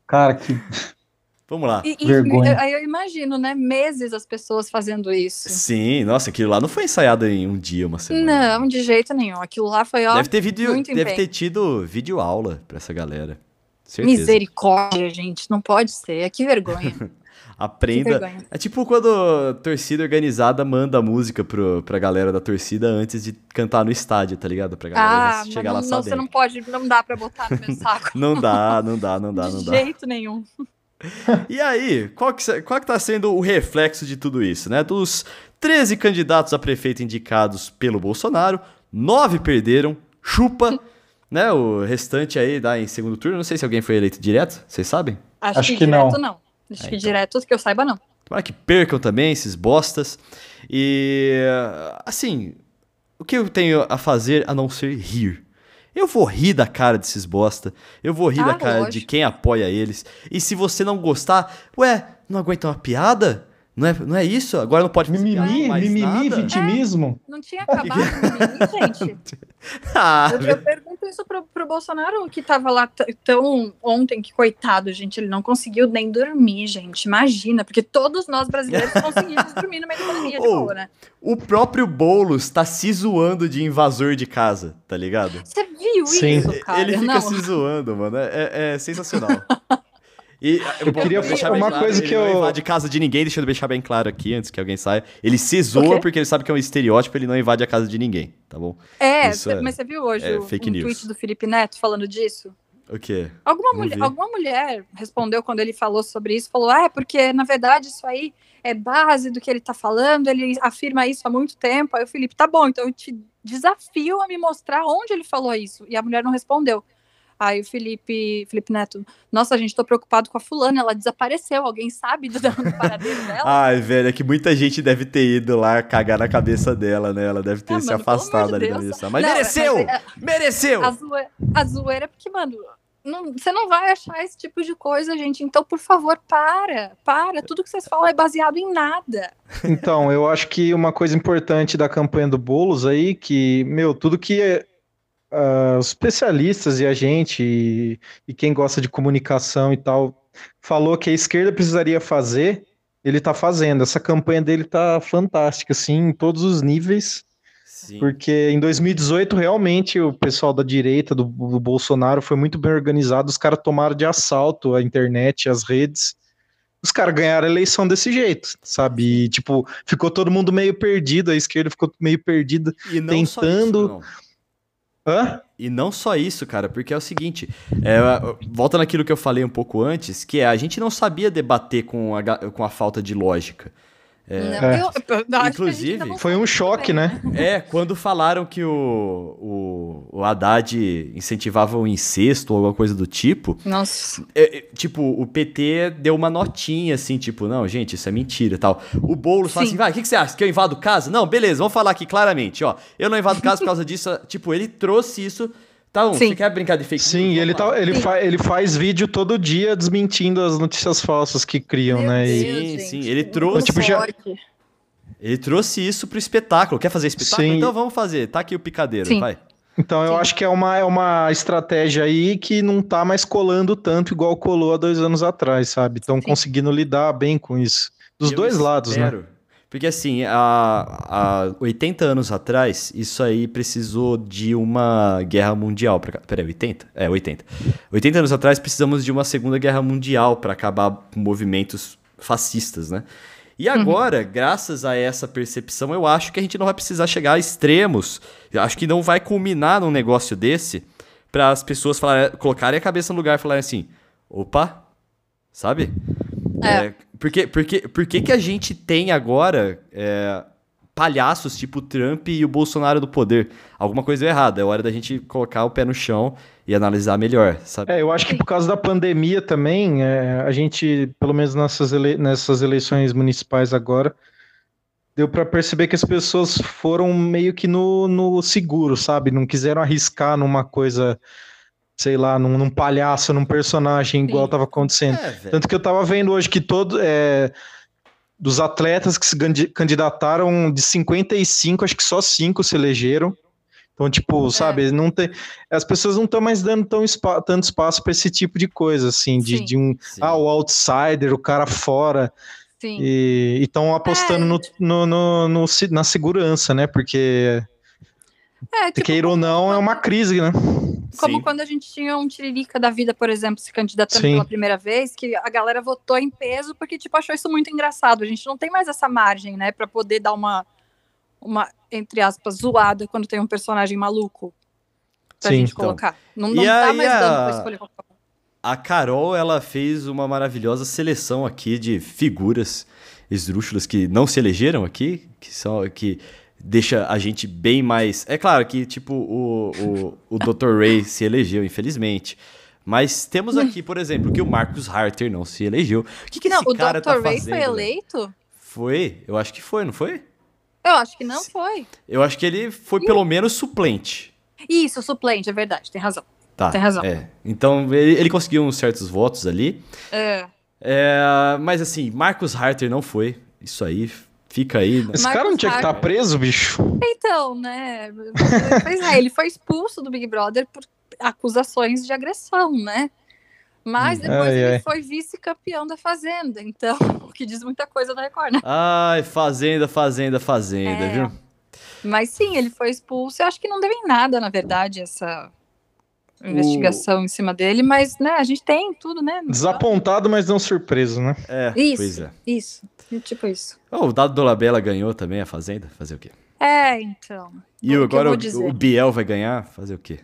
Cara, que. Vamos lá. E, Vergonha. Aí eu imagino, né? Meses as pessoas fazendo isso. Sim, nossa, aquilo lá não foi ensaiado em um dia, uma semana. Não, de jeito nenhum. Aquilo lá foi, ó. Deve ter, vídeo, deve ter tido vídeo aula pra essa galera. Certeza. Misericórdia, gente. Não pode ser. Que vergonha. Aprenda. É tipo quando a torcida organizada manda a música pro, pra galera da torcida antes de cantar no estádio, tá ligado? Pra galera ah, chegar não, lá não, Você não pode, não dá pra botar no meu saco. não dá, não dá, não dá, de não dá. De jeito nenhum. E aí, qual que, qual que tá sendo o reflexo de tudo isso, né? Dos 13 candidatos a prefeito indicados pelo Bolsonaro, nove perderam, chupa, né? O restante aí dá em segundo turno. Não sei se alguém foi eleito direto, vocês sabem? Acho, Acho que, que direto não. não. Acho é, que então. direto, que eu saiba, não. Tomara que percam também esses bostas. E, assim, o que eu tenho a fazer a não ser rir? Eu vou rir da cara desses bosta. Eu vou rir ah, da cara lógico. de quem apoia eles. E se você não gostar, ué, não aguenta uma piada? Não é, não é isso? Agora não pode mimimi, mais mimimi, nada? vitimismo. É, não tinha acabado o mimimi, gente. ah, eu, isso pro, pro Bolsonaro, que tava lá tão ontem, que coitado, gente, ele não conseguiu nem dormir, gente. Imagina, porque todos nós brasileiros conseguimos dormir no meio da pandemia de boa, né? O próprio Boulos tá se zoando de invasor de casa, tá ligado? Você viu Sim. isso, cara? Ele fica não. se zoando, mano. É, é, é sensacional. E eu queria deixar uma claro, coisa que eu. Não invade casa de ninguém, deixa eu deixar bem claro aqui antes que alguém saia. Ele se zoa porque ele sabe que é um estereótipo, ele não invade a casa de ninguém, tá bom? É, é mas você viu hoje é o fake um news. tweet do Felipe Neto falando disso? O quê? Alguma mulher, alguma mulher respondeu quando ele falou sobre isso, falou: "Ah, é porque na verdade isso aí é base do que ele tá falando, ele afirma isso há muito tempo". Aí o Felipe: "Tá bom, então eu te desafio a me mostrar onde ele falou isso". E a mulher não respondeu. Aí o Felipe, Felipe Neto, nossa, gente, tô preocupado com a fulana, ela desapareceu, alguém sabe do, do paradeiro dela? Ai, velho, é que muita gente deve ter ido lá cagar na cabeça dela, né? Ela deve ter ah, se mano, afastado ali da missão. Mas não, mereceu! Mas, é, mereceu! A zoeira, a zoeira é porque, mano, não, você não vai achar esse tipo de coisa, gente. Então, por favor, para, para. Tudo que vocês falam é baseado em nada. Então, eu acho que uma coisa importante da campanha do Boulos aí, que, meu, tudo que uh, os especialistas e a gente, e, e, quem gosta de comunicação e tal, falou que a esquerda precisaria fazer, ele está fazendo. Essa campanha dele está fantástica, assim, em todos os níveis. Sim. Porque em 2018, realmente, o pessoal da direita, do, do Bolsonaro, foi muito bem organizado. Os caras tomaram de assalto a internet, as redes. Os caras ganharam a eleição desse jeito, sabe? E, tipo, ficou todo mundo meio perdido, a esquerda ficou meio perdida, tentando. Isso, Hã? E não só isso, cara, porque é o seguinte, é, volta naquilo que eu falei um pouco antes, que é a gente não sabia debater com a, com a falta de lógica. É, não, eu, eu, inclusive, foi um choque, né? É, quando falaram que o, o, o Haddad incentivava o incesto ou alguma coisa do tipo. Nossa. É, é, tipo, o PT deu uma notinha assim, tipo, não, gente, isso é mentira tal. O Boulos fala assim: vai, o que, que você acha? Que eu invado casa? Não, beleza, vamos falar aqui claramente, ó. Eu não invado casa por causa disso. tipo, ele trouxe isso Tá bom, Sim. você quer brincar de fake Sim, ele, tá, ele, fa ele faz vídeo todo dia desmentindo as notícias falsas que criam, Meu né? Deus, sim, gente. sim. Ele trouxe. Tipo, já... Ele trouxe isso pro espetáculo. Quer fazer espetáculo? Sim. Então vamos fazer. Tá aqui o picadeiro, sim. vai. Então eu acho que é uma, é uma estratégia aí que não tá mais colando tanto igual colou há dois anos atrás, sabe? Estão conseguindo lidar bem com isso. Dos eu dois lados, né? Porque assim, há, há 80 anos atrás, isso aí precisou de uma guerra mundial. Pra, peraí, 80? É, 80. 80 anos atrás precisamos de uma segunda guerra mundial para acabar com movimentos fascistas, né? E uhum. agora, uhum. graças a essa percepção, eu acho que a gente não vai precisar chegar a extremos. Eu acho que não vai culminar num negócio desse para as pessoas falarem, colocarem a cabeça no lugar e falarem assim: opa, sabe? É. é porque, porque, porque que a gente tem agora é, palhaços tipo o Trump e o Bolsonaro do poder? Alguma coisa errada. É hora da gente colocar o pé no chão e analisar melhor, sabe? É, eu acho que por causa da pandemia também, é, a gente, pelo menos nessas, ele nessas eleições municipais agora, deu para perceber que as pessoas foram meio que no, no seguro, sabe? Não quiseram arriscar numa coisa sei lá, num, num palhaço, num personagem igual estava acontecendo. É, Tanto que eu estava vendo hoje que todo. É, dos atletas que se candidataram de 55, acho que só 5 se elegeram. Então, tipo, é. sabe, não tem, as pessoas não estão mais dando tão spa, tanto espaço para esse tipo de coisa, assim, de, de um, Sim. ah, o outsider, o cara fora. Sim. E estão apostando é. no, no, no, no, na segurança, né? Porque, é, tipo, queira ou não, é uma crise, né? Como Sim. quando a gente tinha um Tiririca da vida, por exemplo, se candidatando Sim. pela primeira vez, que a galera votou em peso porque, tipo, achou isso muito engraçado. A gente não tem mais essa margem, né, para poder dar uma, uma, entre aspas, zoada quando tem um personagem maluco pra Sim, gente então. colocar. Não, não tá aí, mais dando pra escolher qualquer a Carol, ela fez uma maravilhosa seleção aqui de figuras esdrúxulas que não se elegeram aqui, que são que deixa a gente bem mais. É claro que, tipo, o, o, o Dr. Ray se elegeu, infelizmente. Mas temos aqui, por exemplo, que o Marcus Harter não se elegeu. O que, que não, esse cara Dr. tá Ray fazendo? foi eleito? Foi, eu acho que foi, não foi? Eu acho que não foi. Eu acho que ele foi pelo menos suplente. Isso, suplente, é verdade, tem razão. Tá. Tem razão. É. Então, ele, ele conseguiu uns certos votos ali. É. é. Mas assim, Marcus Harter não foi. Isso aí Fica aí. Né? Esse cara não tinha que estar tá preso, bicho. Então, né? Pois é, ele foi expulso do Big Brother por acusações de agressão, né? Mas hum. depois ai, ele ai. foi vice-campeão da Fazenda, então, o que diz muita coisa da Record, né? Ai, Fazenda, Fazenda, Fazenda, é. viu? Mas sim, ele foi expulso. Eu acho que não deve em nada, na verdade, essa investigação o... em cima dele, mas, né, a gente tem tudo, né? Desapontado, mas não surpreso, né? É, isso, é. isso. Tipo isso. Oh, o Dado Dolabella ganhou também a Fazenda. Fazer o quê? É, então. E agora o, o, Biel vai ganhar? Fazer o quê?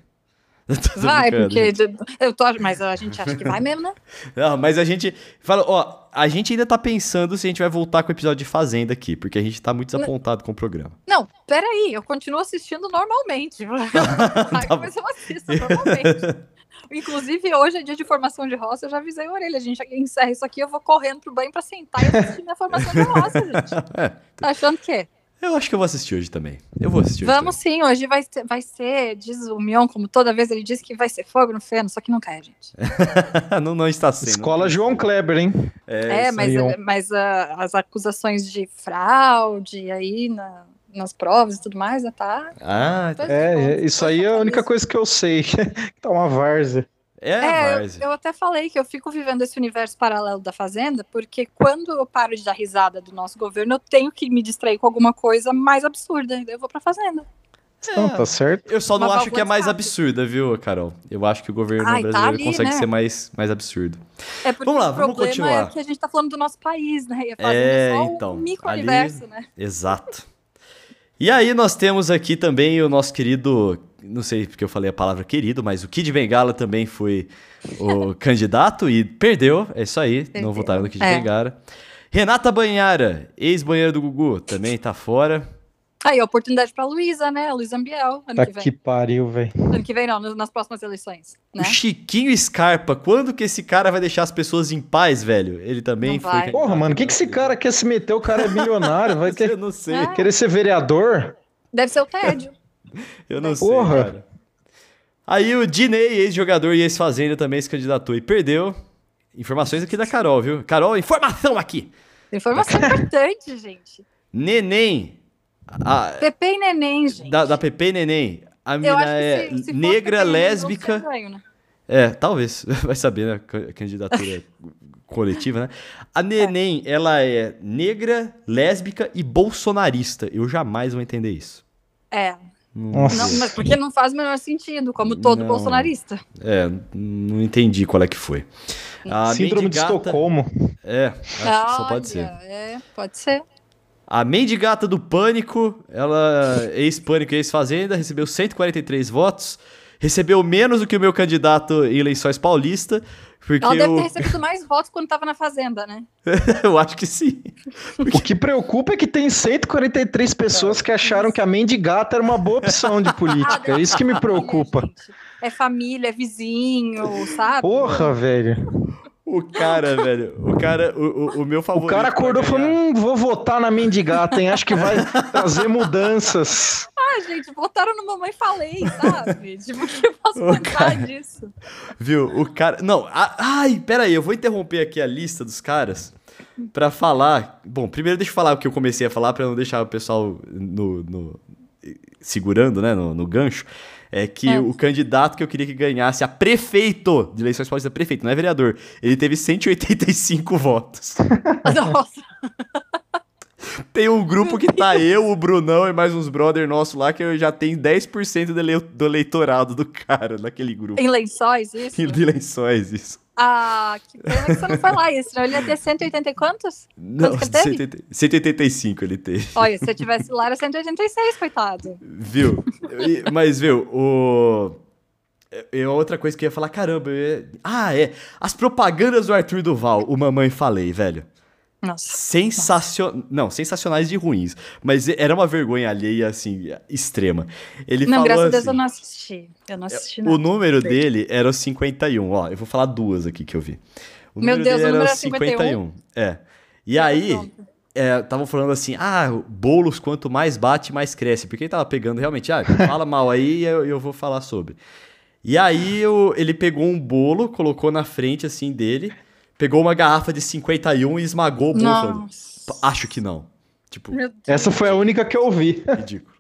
Vai, porque eu tô, mas a gente acha que vai mesmo, né? Não, mas a gente fala, ó, a gente ainda tá pensando se a gente vai voltar com o episódio de Fazenda aqui, porque a gente tá muito desapontado com o programa. Não, peraí, eu continuo assistindo normalmente. tá mas eu assisto normalmente. Inclusive, hoje é dia de formação de roça, eu já avisei a orelha. A gente encerra isso aqui, eu vou correndo pro banho pra sentar e assistir minha formação de roça, gente. É. Tá achando que é? Eu acho que eu vou assistir hoje também. Eu vou assistir Vamos hoje sim, hoje vai ser, vai ser, diz o Mion, como toda vez ele diz que vai ser fogo no feno, só que não cai, gente. não, não está sendo. Escola João Kleber, hein? É, é mas, mas uh, as acusações de fraude aí na, nas provas e tudo mais, já tá. Ah, tá. é, isso aí é a única coisa que eu sei, que tá uma várzea. É, é eu, eu, até falei que eu fico vivendo esse universo paralelo da Fazenda, porque quando eu paro de dar risada do nosso governo, eu tenho que me distrair com alguma coisa mais absurda, eu vou pra Fazenda. É, não, tá certo. Eu só não acho que é mais absurda, viu, Carol? Eu acho que o governo Ai, tá brasileiro tá ali, consegue né? ser mais, mais absurdo. É vamos lá, vamos continuar. É que a gente tá falando do nosso país, né? E a é, é então, um micro-universo, né? Exato. E aí nós temos aqui também o nosso querido, não sei porque eu falei a palavra querido, mas o Kid Bengala também foi o candidato e perdeu, é isso aí, perdeu. não votaram no Kid é. Bengala. Renata Banhara, ex-banheira do Gugu, também tá fora. Aí, oportunidade pra Luísa, né? Luísa Ambiel, ano tá que vem. que pariu, velho. Ano que vem não, nas próximas eleições, né? O Chiquinho Scarpa, quando que esse cara vai deixar as pessoas em paz, velho? Ele também Não foi... vai. Porra, mano, o que, que esse cara quer se meter? O cara é milionário, vai Eu querer, não sei, É. querer ser vereador? Deve ser o tédio. eu não sei, Porra. cara. Aí o Dinei, ex-jogador e ex-fazenda, também se candidatou e perdeu. Informações aqui da Carol, viu? Carol, informação aqui! Informação importante, gente. Neném, a- Pepe e Neném, gente. da, da Pepe Neném, a Eu mina acho que é se, se negra, e Neném, lésbica... ganho, né? É, talvez. Vai saber, né? Ca- Candidatura coletiva, né? A Neném, ela é negra, lésbica e bolsonarista. Eu jamais vou entender isso. É, Nossa. não, mas porque não faz o menor sentido, como todo Não. bolsonarista. É, não entendi qual é que foi. A Síndrome de mendigata- Estocolmo. É, acho que só pode ser. É, pode ser. A mendigata do Pânico, ela, ex-Pânico e ex-Fazenda, recebeu 143 votos. Recebeu menos do que o meu candidato em eleições paulista, porque Ela deve eu, ter recebido mais votos quando tava na Fazenda, né? eu acho que sim. O que preocupa é que tem 143 pessoas que acharam que a mendigata era uma boa opção de política. É isso que me preocupa. É família, é vizinho, sabe? Porra, velho. O cara, velho, o cara, o, o, o meu O favorito. cara acordou e falou: hum, vou votar na mendigata, hein? Acho que vai trazer mudanças. Ah, gente, votaram no Mamãe Falei, sabe? tipo, o que eu posso pensar cara. disso? Viu? O cara. Não, a- ai, peraí, eu vou interromper aqui a lista dos caras pra falar. Bom, primeiro deixa eu falar o que eu comecei a falar pra não deixar o pessoal no. no- segurando, né, no, no gancho. É que É. o candidato que eu queria que ganhasse a prefeito de eleições paulistas, prefeito, não é vereador, ele teve 185 votos. Nossa, Tem um grupo que tá eu, o Brunão e mais uns brother nossos lá que eu já tenho 10% do, ele- do eleitorado do cara naquele grupo. em lençóis, isso? De eleições, isso. Ah, que pena que você não foi lá, isso. Senão ele ia ter 180 e quantos? Não, que ele teve? 180 185 ele teve. Olha, se eu tivesse lá era 186, coitado. Viu? Mas, viu, o. É outra coisa que eu ia falar, caramba. eu ia- Ah, é. As propagandas do Arthur Duval, o mamãe falei, velho. Nossa. Sensacional. Não, sensacionais de ruins. Mas era uma vergonha alheia, assim, extrema. Ele Não, falou graças a assim, Deus eu não assisti. Eu não assisti O nada. número dele era o 51. Ó, eu vou falar duas aqui que eu vi. O Meu Deus, o era número o é 51? É. E aí, Pronto. estavam falando assim, ah, bolos quanto mais bate, mais cresce. Porque ele tava pegando realmente, ah, fala mal aí e eu, eu vou falar sobre. E aí o- ele pegou um bolo, colocou na frente assim dele, pegou uma garrafa de 51 e esmagou o falando, Nossa. Acho que não. Tipo. Essa foi a única que eu ouvi. ridículo.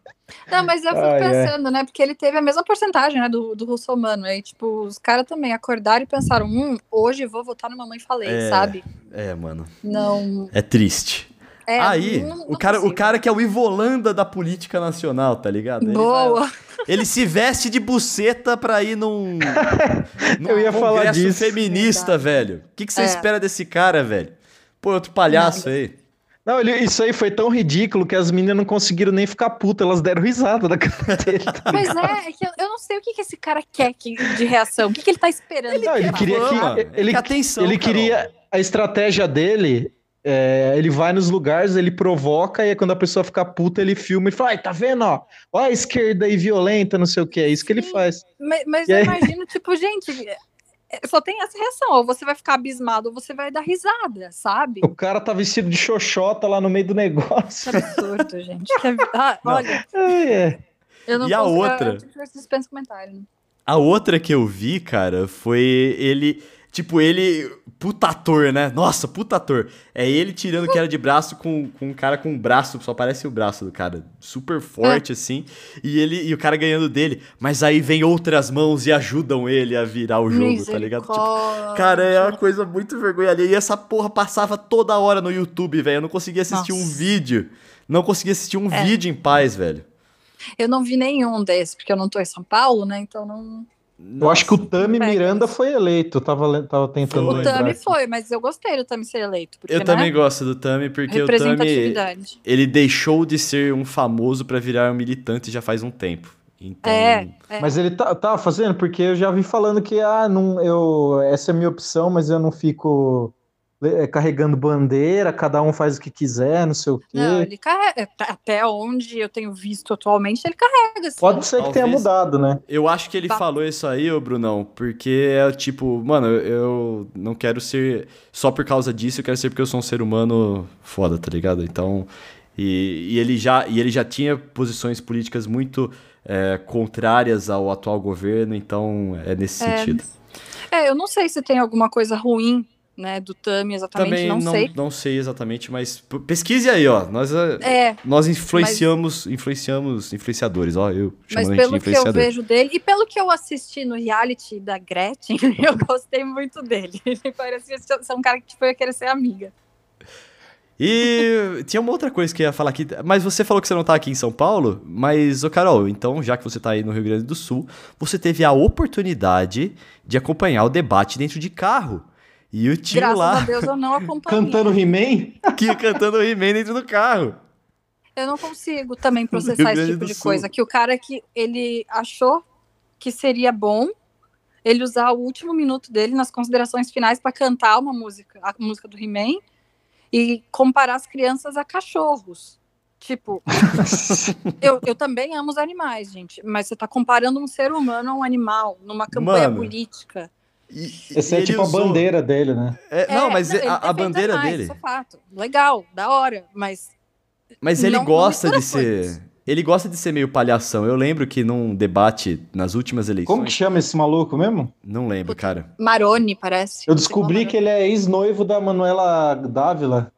Não, mas eu fico ai. pensando, né? Porque ele teve a mesma porcentagem, né? Do, do russomano. Aí, tipo, os caras também acordaram e pensaram: hum, hoje eu vou votar no Mamãe Falei, É. sabe? É, mano. Não. É triste. É, aí, não- o, não cara, o cara que é o Ivolanda da política nacional, tá ligado? Ele vai- Boa. Ele se veste de buceta pra ir num. num Eu ia falar disso. feminista, Verdade. velho. O que, que você É. espera desse cara, velho? Pô, outro palhaço aí. Não, ele- isso aí foi tão ridículo que as meninas não conseguiram nem ficar putas, elas deram risada da cara dele. Pois é, é que eu, eu não sei o que, que esse cara quer que- de reação. O que, que ele tá esperando? Não, ele que queria que. Ele, quer atenção, ele Carol. queria. A estratégia dele. É, ele vai nos lugares, ele provoca, e aí quando a pessoa fica puta, ele filma e fala: Ai, tá vendo, ó? Ó a esquerda aí violenta, não sei o que. É isso que ele Sim. faz. Mas, mas eu aí? imagino, tipo, gente, é, só tem essa reação. Ou você vai ficar abismado, ou você vai dar risada, sabe? O cara tá vestido de xoxota lá no meio do negócio. Que absurdo, gente. Que ab- Ah, olha, É, é. eu não E a outra? Eu, eu né? A outra que eu vi, cara, foi ele. Tipo, ele. Puta ator, né? Nossa, puta ator. É ele tirando que era de braço com, com um cara com um braço, só parece o braço do cara. Super forte, assim. E ele e o cara ganhando dele. Mas aí vem outras mãos e ajudam ele a virar o jogo, tá ligado? Tipo. Cara, é uma coisa muito vergonha ali. E essa porra passava toda hora no YouTube, velho. Eu não conseguia assistir um Nossa. vídeo. Não conseguia assistir um É. vídeo em paz, velho. Eu não vi nenhum desses, porque eu não tô em São Paulo, né? Então não. Eu acho que o Tami pega Miranda foi eleito. Tava, tava tentando. O. Tami aqui. foi, mas eu gostei do Tami ser eleito. Porque, Eu né? também gosto do Tami, porque o Tami. Ele deixou de ser um famoso pra virar um militante já faz um tempo. Então. É, é. Mas ele tá, tá fazendo, porque eu já vi falando que ah, não, eu, essa é a minha opção, mas eu não fico é, carregando bandeira, cada um faz o que quiser, não sei o quê. Não, ele carrega. É, até onde eu tenho visto atualmente, ele carrega. Sim. Pode ser Talvez. que tenha mudado, né? Eu acho que ele tá. falou isso aí, ô Brunão, porque é tipo, mano, eu não quero ser só por causa disso, eu quero ser porque eu sou um ser humano foda, tá ligado? Então. E, e ele, já, e ele já tinha posições políticas muito é, contrárias ao atual governo, então é nesse é, sentido. É, eu não sei se tem alguma coisa ruim né, do Tami exatamente, Também não, não sei. Não sei exatamente, mas pesquise aí, ó. Nós, eh, é, nós influenciamos, mas, influenciamos influenciadores, ó. Eu mas pelo que eu vejo dele e pelo que eu assisti no reality da Gretchen, eu gostei muito dele. Ele parecia ser um cara que tipo, ia querer ser amiga. E tinha uma outra coisa que eu ia falar aqui, mas você falou que você não tá aqui em São Paulo, mas, ô Carol, então, já que você tá aí no Rio Grande do Sul, você teve a oportunidade de acompanhar o debate dentro de carro. E o tio Graças lá. Graças a Deus eu não acompanhei. Cantando He-Man? Que cantando He-Man dentro do carro. Eu não consigo também processar esse tipo de Sul. coisa. Que o cara que ele achou que seria bom ele usar o último minuto dele nas considerações finais para cantar uma música, a música do He-Man, e comparar as crianças a cachorros. Tipo, eu, eu também amo os animais, gente, mas você está comparando um ser humano a um animal numa campanha Mano, política. E, Essa é tipo usou... a bandeira dele, né? É, não, é, mas não, a, a bandeira mais, dele. Isso é fato. Legal, da hora, mas. Mas ele não, gosta de ser. Ele gosta de ser meio palhação. Eu lembro que num debate nas últimas eleições. Como que chama esse maluco mesmo? Não lembro, cara. Maroni, parece. Eu descobri que ele é ex-noivo da Manuela Dávila.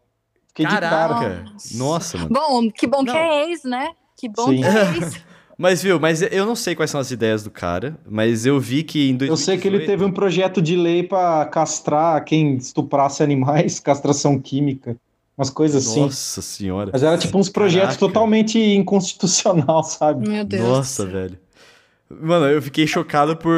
Fiquei Caraca. de cara. Nossa, mano. Bom, que bom não. que é ex, né? Que bom Sim. que é ex. Mas, viu, mas eu não sei quais são as ideias do cara, mas eu vi que em 2018... Eu sei que ele teve um projeto de lei para castrar quem estuprasse animais, castração química, umas coisas Nossa assim. Nossa senhora. Mas era tipo uns projetos Caraca. totalmente inconstitucional, sabe? Meu Deus. Nossa, velho. Mano, eu fiquei chocado por.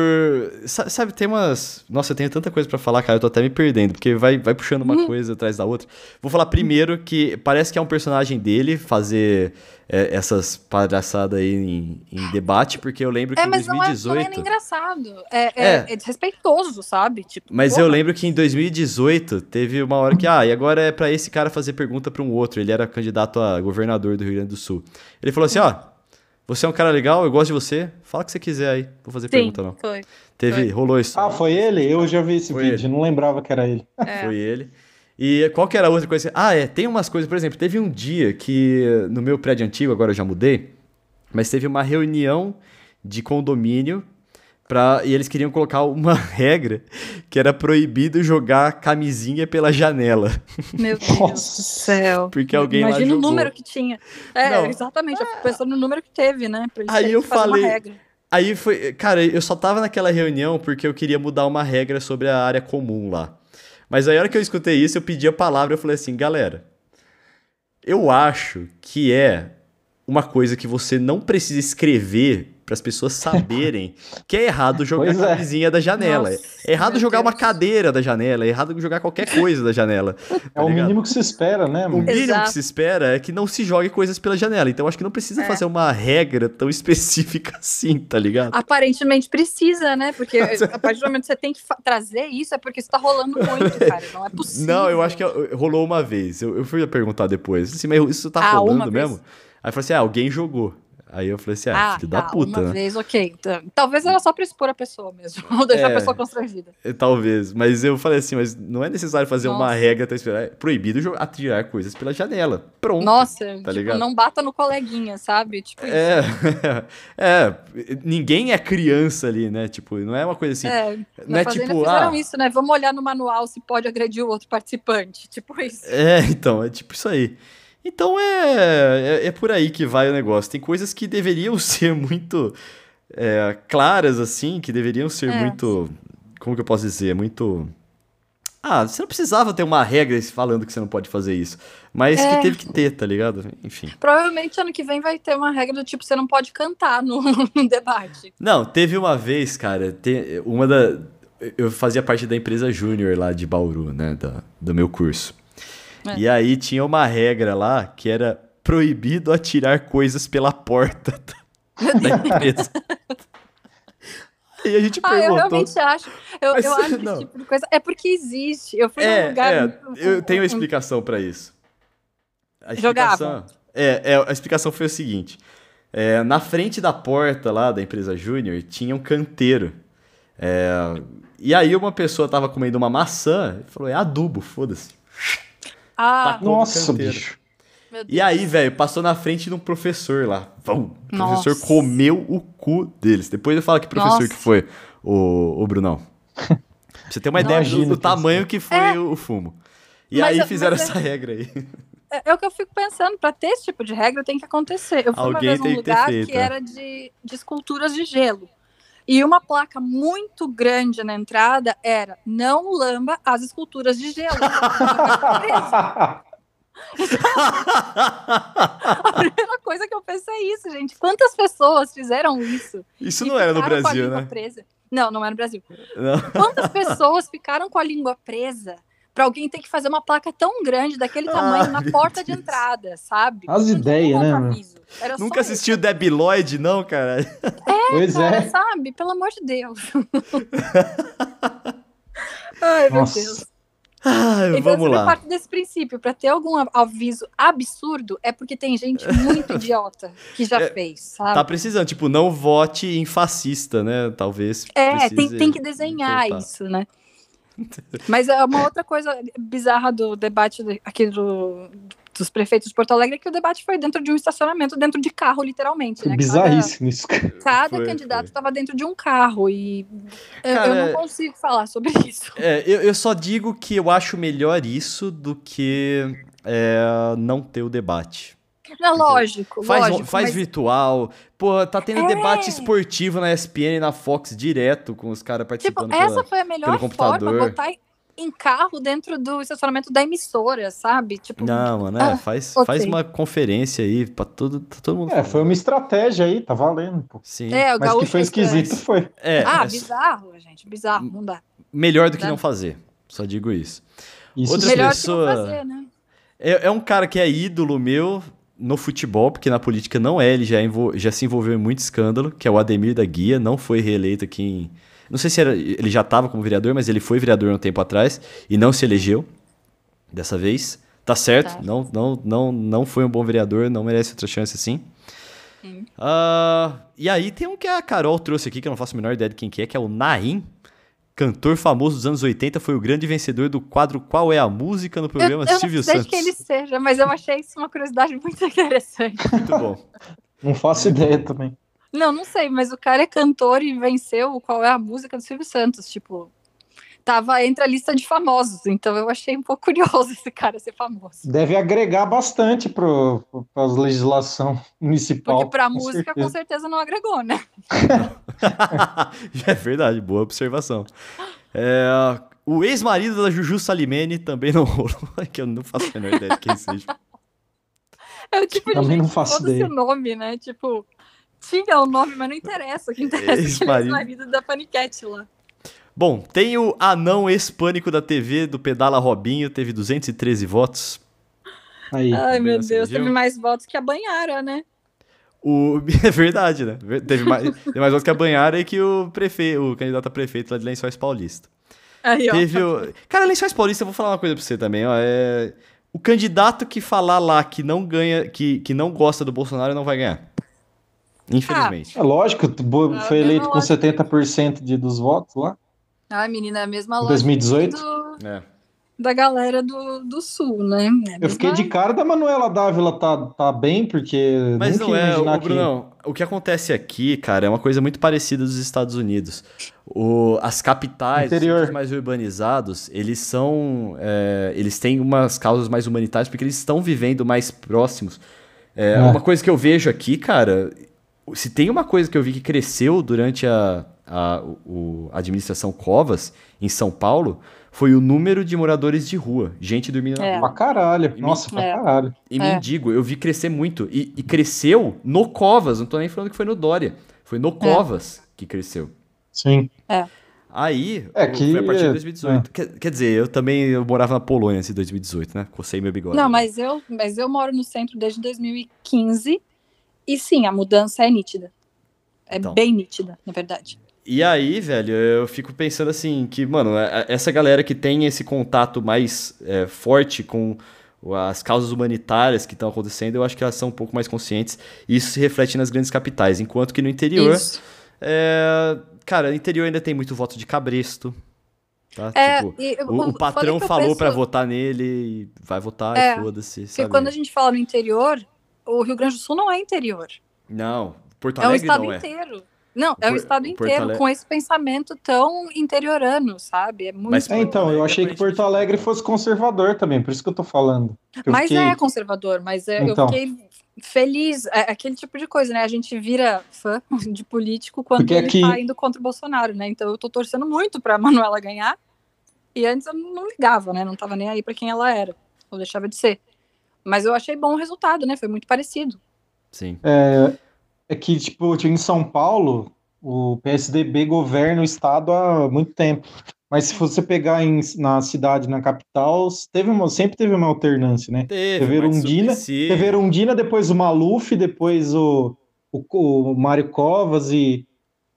Sabe, tem umas. Nossa, eu tenho tanta coisa para falar, cara. Eu tô até me perdendo, porque vai, vai puxando uma uhum. coisa atrás da outra. Vou falar primeiro que parece que é um personagem dele fazer é, essas palhaçadas aí em, em, debate, porque eu lembro que é, em 2018. Não é, não é engraçado. É, é, é, é desrespeitoso, sabe? Tipo, mas eu lembro que em 2018 teve uma hora que, ah, e agora é para esse cara fazer pergunta para um outro. Ele era candidato a governador do Rio Grande do Sul. Ele falou assim: ó. Você é um cara legal, eu gosto de você. Fala o que você quiser aí. Vou fazer Sim, pergunta, não. Foi. Teve, foi. rolou isso. Ah, foi ele? Eu já vi esse foi vídeo, ele. não lembrava que era ele. É. Foi ele. E qual que era a outra coisa? Ah, é, tem umas coisas, por exemplo, teve um dia que no meu prédio antigo, agora eu já mudei, mas teve uma reunião de condomínio Pra, e eles queriam colocar uma regra que era proibido jogar camisinha pela janela. Meu Deus do céu. Porque alguém Imagina lá jogou. o número que tinha. É, Não. exatamente. Eu fico pensando no número que teve, né? aí eu falei. Aí foi. Cara, eu só tava naquela reunião porque eu queria mudar uma regra sobre a área comum lá. Mas aí a hora que eu escutei isso, eu pedi a palavra e falei assim, galera. Eu acho que é uma coisa que você não precisa escrever para as pessoas saberem que é errado jogar pois a é. camisinha é. da janela. Nossa, é errado jogar Deus. uma cadeira da janela, é errado jogar qualquer coisa da janela. Tá é o mínimo que se espera, né? Mano? O mínimo Exato. que se espera é que não se jogue coisas pela janela. Então acho que não precisa é. fazer uma regra tão específica assim, tá ligado? Aparentemente precisa, né? Porque a partir do momento que você tem que trazer isso é porque isso tá rolando muito, cara. Não é possível. Não, eu acho que rolou uma vez. Eu, eu fui perguntar depois. Assim, mas isso tá ah, rolando mesmo? Aí eu falei assim: ah, alguém jogou. Aí eu falei assim, ah, ah filho tá, da puta. Uma né? vez, ok. Talvez era só pra expor a pessoa mesmo, ou deixar é, a pessoa constrangida. É, talvez, mas eu falei assim, mas não é necessário fazer Nossa. uma regra até esperar. É proibido atirar coisas pela janela. Pronto. Nossa, tá tipo, ligado? não bata no coleguinha, sabe? Tipo é, é, ninguém é criança ali, né? Tipo, não é uma coisa assim. É, não é tipo, fizeram ah, isso, né? Vamos olhar no manual se pode agredir o outro participante. Tipo isso. É, então, é tipo isso aí. Então é, é, é, por aí que vai o negócio. Tem coisas que deveriam ser muito é, claras, assim, que deveriam ser é. muito. Como que eu posso dizer? Muito. Ah, você não precisava ter uma regra falando que você não pode fazer isso. Mas é. que teve que ter, tá ligado? Enfim. Provavelmente ano que vem vai ter uma regra do tipo, você não pode cantar no, no debate. Não, teve uma vez, cara, uma da. Eu fazia parte da empresa Júnior lá de Bauru, né? Da, do meu curso. É. E aí tinha uma regra lá que era proibido atirar coisas pela porta da empresa. E a gente perguntou. Ah, eu realmente acho. Eu, Mas, eu acho que esse tipo de coisa. É porque existe. Eu fui é, num lugar. É, eu tenho uma explicação para isso. A explicação, é, é, a explicação foi o seguinte: é, na frente da porta lá da empresa Júnior tinha um canteiro. É, e aí uma pessoa tava comendo uma maçã e falou: é adubo, foda-se. Ah, nossa, bicho. E aí, velho, passou na frente de um professor lá. Vão. O professor comeu o cu deles. Depois eu falo que professor Nossa. que foi, o, o Brunão. pra você ter uma ideia do, do tamanho que foi é. o fumo. E mas, aí fizeram essa é... regra aí. É, é, o que eu fico pensando, para ter esse tipo de regra tem que acontecer. Eu fui Alguém uma vez num lugar feito, que é. era de, de esculturas de gelo. E uma placa muito grande na entrada era não lamba as esculturas de gelo. a primeira coisa que eu pensei é isso, gente. Quantas pessoas fizeram isso? Isso não era no Brasil, né? Presa? Não, não era no Brasil. Não. Quantas pessoas ficaram com a língua presa para alguém ter que fazer uma placa tão grande daquele tamanho ah, na porta Deus. de entrada, sabe? As ideias, né? Nunca assistiu Debbie Lloyd, não, cara? É, pois cara, é. sabe? Pelo amor de Deus. Ai, Nossa. meu Deus. Ah, então, vamos lá. parte desse princípio, para ter algum aviso absurdo, é porque tem gente muito idiota que já é, fez, sabe? Tá precisando, tipo, não vote em fascista, né? Talvez. É, tem, tem que desenhar voltar. isso, né? Mas é uma outra coisa bizarra do debate aqui do, dos prefeitos de Porto Alegre é que o debate foi dentro de um estacionamento, dentro de carro, literalmente. Né? Bizarríssimo isso. Cada foi, candidato estava dentro de um carro e Cara, eu não consigo falar sobre isso. É, eu, eu só digo que eu acho melhor isso do que é, não ter o debate. Não, lógico, faz, lógico. Faz mas... virtual. Pô, tá tendo é. debate esportivo na ESPN e na Fox direto com os caras participando. Tipo, essa pela, foi a melhor forma, botar em carro dentro do estacionamento da emissora, sabe? Tipo, não, mano, é, ah, faz, faz uma conferência aí pra todo, pra todo mundo. É, foi uma estratégia aí, tá valendo. Pô. Sim. É, o Mas que foi esquisito foi. É, ah, é... bizarro, gente, bizarro, não dá. Melhor do que não fazer, só digo isso. isso Outra melhor pessoa... que não fazer, né? É, é um cara que é ídolo meu no futebol, porque na política não é, ele já, já se envolveu em muito escândalo, que é o Ademir da Guia, não foi reeleito aqui em não sei se era, ele já estava como vereador, mas ele foi vereador um tempo atrás e não se elegeu dessa vez. Tá certo, tá. Não, não, não, não foi um bom vereador, não merece outra chance assim. Uh, e aí tem um que a Carol trouxe aqui, que eu não faço a menor ideia de quem que é, que é o Naim. Cantor famoso dos anos 80, foi o grande vencedor do quadro Qual é a Música no programa eu, eu Silvio Santos. Eu não sei que ele seja, mas eu achei isso uma curiosidade muito interessante. Muito bom. não faço ideia também. Não, não sei, mas o cara é cantor e venceu qual é a música do Silvio Santos, tipo, tava entre a lista de famosos, então eu achei um pouco curioso esse cara ser famoso. Deve agregar bastante para a legislação municipal. Porque para a música certeza. com certeza não agregou, né? é verdade, boa observação. É, o ex-marido da Juju Salimene também não rolou, que eu não faço a menor ideia de quem seja. É o tipo de também não faço ideia. esse nome, né? Tipo, tinha o nome, mas não interessa. O que interessa é que ele é marido da Paniquete lá. Bom, tem o anão ex-pânico da TV do Pedala Robinho, teve 213 votos. Aí. Ai, meu Deus, teve mais votos que a Banhara, né? O... É verdade, né? Teve mais, teve mais votos que a Banhara e que o prefeito, o candidato a prefeito lá de Lençóis Paulista. Aí, teve o... Cara, Lençóis Paulista, eu vou falar uma coisa pra você também, ó. É... O candidato que falar lá que não ganha, que, que não gosta do Bolsonaro não vai ganhar. Infelizmente. Ah, é lógico, foi eleito com 70% de, dos votos lá. Ah, menina, é a mesma lógica 2018? Do, é. da galera do, do Sul, né? É eu fiquei de cara da Manuela Dávila tá, tá bem, porque. Mas não é, o, Brunão, que... o que acontece aqui, cara, é uma coisa muito parecida dos Estados Unidos. O, as capitais, os mais urbanizados, eles são. É, eles têm umas causas mais humanitárias porque eles estão vivendo mais próximos. É, é. Uma coisa que eu vejo aqui, cara, se tem uma coisa que eu vi que cresceu durante a, a, o, a administração Covas, em São Paulo, foi o número de moradores de rua, gente dormindo é. na rua. Pra caralho, nossa, pra é. caralho. E é. mendigo, eu vi crescer muito. E, e, cresceu no Covas, não tô nem falando que foi no Dória. Foi no é. Covas que cresceu. Sim. É. Aí, é que, foi a partir de 2018. É. Quer, quer, dizer, eu também eu morava na Polônia antes de 2018, né? Cocei meu bigode. Não, mas eu, mas eu moro no centro desde 2015 e sim, a mudança é nítida. É então, bem nítida, na verdade. E aí, velho, eu fico pensando assim, que, mano, é, é, essa galera que tem esse contato mais é, forte com as causas humanitárias que estão acontecendo, eu acho que elas são um pouco mais conscientes. E isso se reflete nas grandes capitais. Enquanto que no interior. É, cara, no interior ainda tem muito voto de cabresto. Tá? É, tipo, e, o, o, patrão falou penso... para votar nele e vai votar é, foda-se. Porque quando a gente fala no interior, o Rio Grande do Sul não é interior. Não, Porto Alegre é o estado não é. inteiro. Não, é o estado inteiro com esse pensamento tão interiorano, sabe? É muito. Mas, é, então, eu achei que Porto Alegre fosse conservador também, por isso que eu tô falando. Eu mas fiquei... é conservador, mas é, então. eu fiquei feliz. É aquele tipo de coisa, né? A gente vira fã de político quando Porque ele aqui... tá indo contra o Bolsonaro, né? Então eu tô torcendo muito pra Manuela ganhar. E antes eu não ligava, né? Não tava nem aí para quem ela era. Ou deixava de ser. Mas eu achei bom o resultado, né? Foi muito parecido. Sim. É, é que, tipo, em São Paulo, o PSDB governa o estado há muito tempo. Mas se você pegar em, na cidade, na capital, teve uma, sempre teve uma alternância, né? Teve, teve Erundina, teve Erundina, depois o Maluf, depois o, o, o Mário Covas e,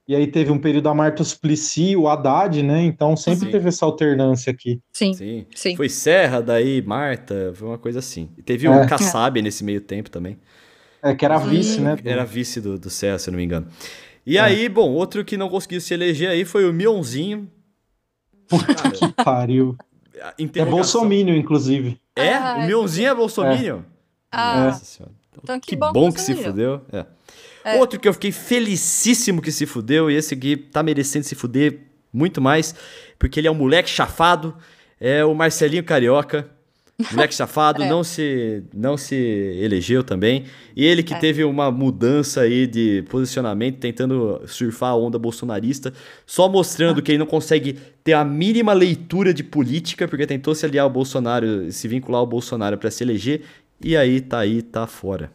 e aí teve um período a Marta Suplicy, o Haddad, né? Então sempre sim. teve essa alternância aqui. Sim, sim, sim. Foi Serra, daí Marta, foi uma coisa assim. E teve é. um Kassab nesse meio tempo também. É, que era vice, né? Era vice do, do Serra, se eu não me engano. E é. aí, bom, outro que não conseguiu se eleger aí foi o Mionzinho. Puta que pariu. É Bolsominion, inclusive. É? Ah, o Mionzinho é Bolsominion? É. Ah. Nossa senhora. Então, que, que bom, bom que, que se fudeu. É. É. Outro que eu fiquei felicíssimo que se fudeu, e esse aqui tá merecendo se fuder muito mais, porque ele é um moleque chafado, é o Marcelinho Carioca. Moleque safado, é. não, se, não se elegeu também. E ele que é. teve uma mudança aí de posicionamento, tentando surfar a onda bolsonarista, só mostrando ah. que ele não consegue ter a mínima leitura de política, porque tentou se aliar ao Bolsonaro, se vincular ao Bolsonaro para se eleger, e aí tá aí, tá fora.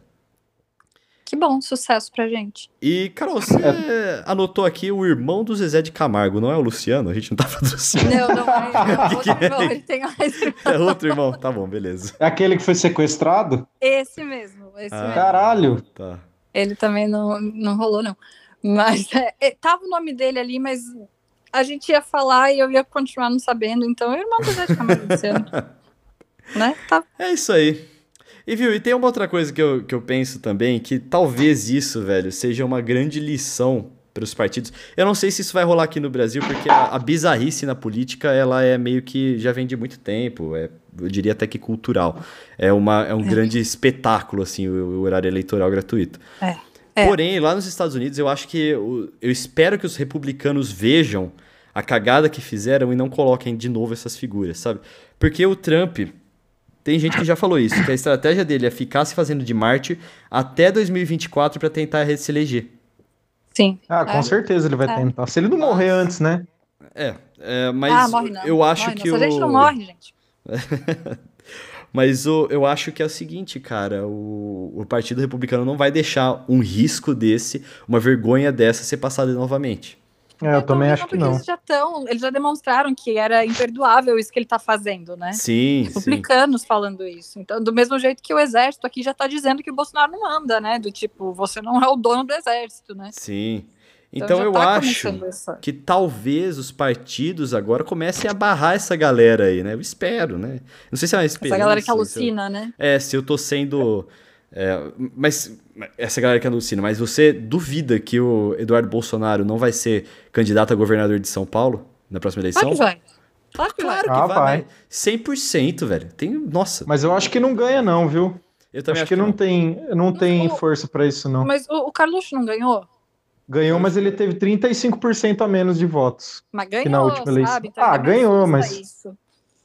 Que bom, sucesso pra gente. E, Carol, você é. anotou aqui o irmão do Zezé de Camargo, não é o Luciano? A gente não tá patrocinando. Não, não é. que que é? ele tem mais irmão. É outro irmão, tá bom, beleza. É aquele que foi sequestrado? Esse mesmo, esse ah, mesmo. Caralho! Tá. Ele também não, não rolou, não. Mas é, é, tava o nome dele ali, mas a gente ia falar e eu ia continuar não sabendo, então é o irmão do Zezé de Camargo, Luciano. né? Tá. É isso aí. E viu, e tem uma outra coisa que eu, que eu penso também, que talvez isso, velho, seja uma grande lição para os partidos. Eu não sei se isso vai rolar aqui no Brasil, porque a, a, bizarrice na política, ela é meio que já vem de muito tempo, é, eu diria até que cultural. É, uma, é um é. grande espetáculo, assim, o, o, horário eleitoral gratuito. É. É. Porém, lá nos Estados Unidos, eu acho que, eu, eu espero que os republicanos vejam a cagada que fizeram e não coloquem de novo essas figuras, sabe? Porque o Trump, tem gente que já falou isso, que a estratégia dele é ficar se fazendo de mártir até 2024 para tentar se eleger. Sim. Ah, com é. certeza ele vai é. tentar. Se ele não morrer antes, né? É, é mas ah, morre não. eu acho morre que não. o... A gente não morre, gente. mas o, eu acho que é o seguinte, cara, o, o Partido Republicano não vai deixar um risco desse, uma vergonha dessa ser passada novamente. É, eu também acho que não. Eles já, tão, eles já demonstraram que era imperdoável isso que ele está fazendo, né? Sim. Republicanos sim. falando isso. Então, do mesmo jeito que o exército aqui já está dizendo que o Bolsonaro não anda, né? Do tipo, você não é o dono do exército, né? Sim. Então, então eu tá acho essa... que talvez os partidos agora comecem a barrar essa galera aí, né? Eu espero, né? Não sei se é uma esperança. Essa galera que alucina, eu... né? É, se eu tô sendo é, mas essa galera que alucina, mas você duvida que o Eduardo Bolsonaro não vai ser candidato a governador de São Paulo na próxima eleição? Claro que vai. Claro que claro vai. Que ah, vai. vai. 100%, velho. Tem, nossa. Mas eu acho que não ganha não, viu? Eu também acho, acho que, que, não, tem, não tem o, força para isso não. Mas o, o Carluxo não ganhou? Ganhou, mas ele teve 35% a menos de votos. Mas ganhou, na última eleição. Sabe? Então ah, ganhou, mas isso.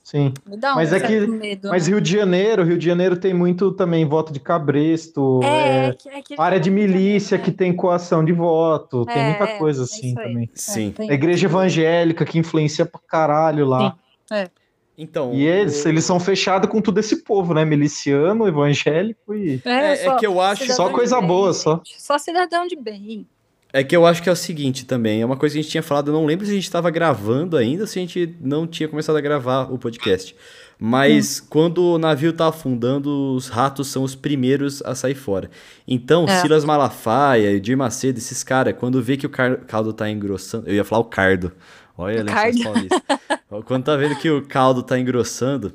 Sim. Me dá um mas é que, medo, mas né? Rio de Janeiro, Rio de Janeiro tem muito também voto de cabresto, é, é, é que área de milícia que tem coação de voto, tem muita é, coisa é assim também. Sim. a igreja evangélica que influencia pra caralho lá. Sim. É. Então, e eles, eles são fechados com todo esse povo, né? Miliciano, evangélico e. É, só, é que eu acho. Só coisa boa, só. Só cidadão de bem. É que eu acho que é o seguinte também, é uma coisa que a gente tinha falado, eu não lembro se a gente estava gravando ainda, se a gente não tinha começado a gravar o podcast. Mas hum. quando o navio tá afundando, os ratos são os primeiros a sair fora. Então, é. Silas Malafaia, Edir Macedo, esses caras, quando vê que o caldo tá engrossando. Eu ia falar o cardo. Olha, Lençóis Paulista. quando tá vendo que o caldo tá engrossando,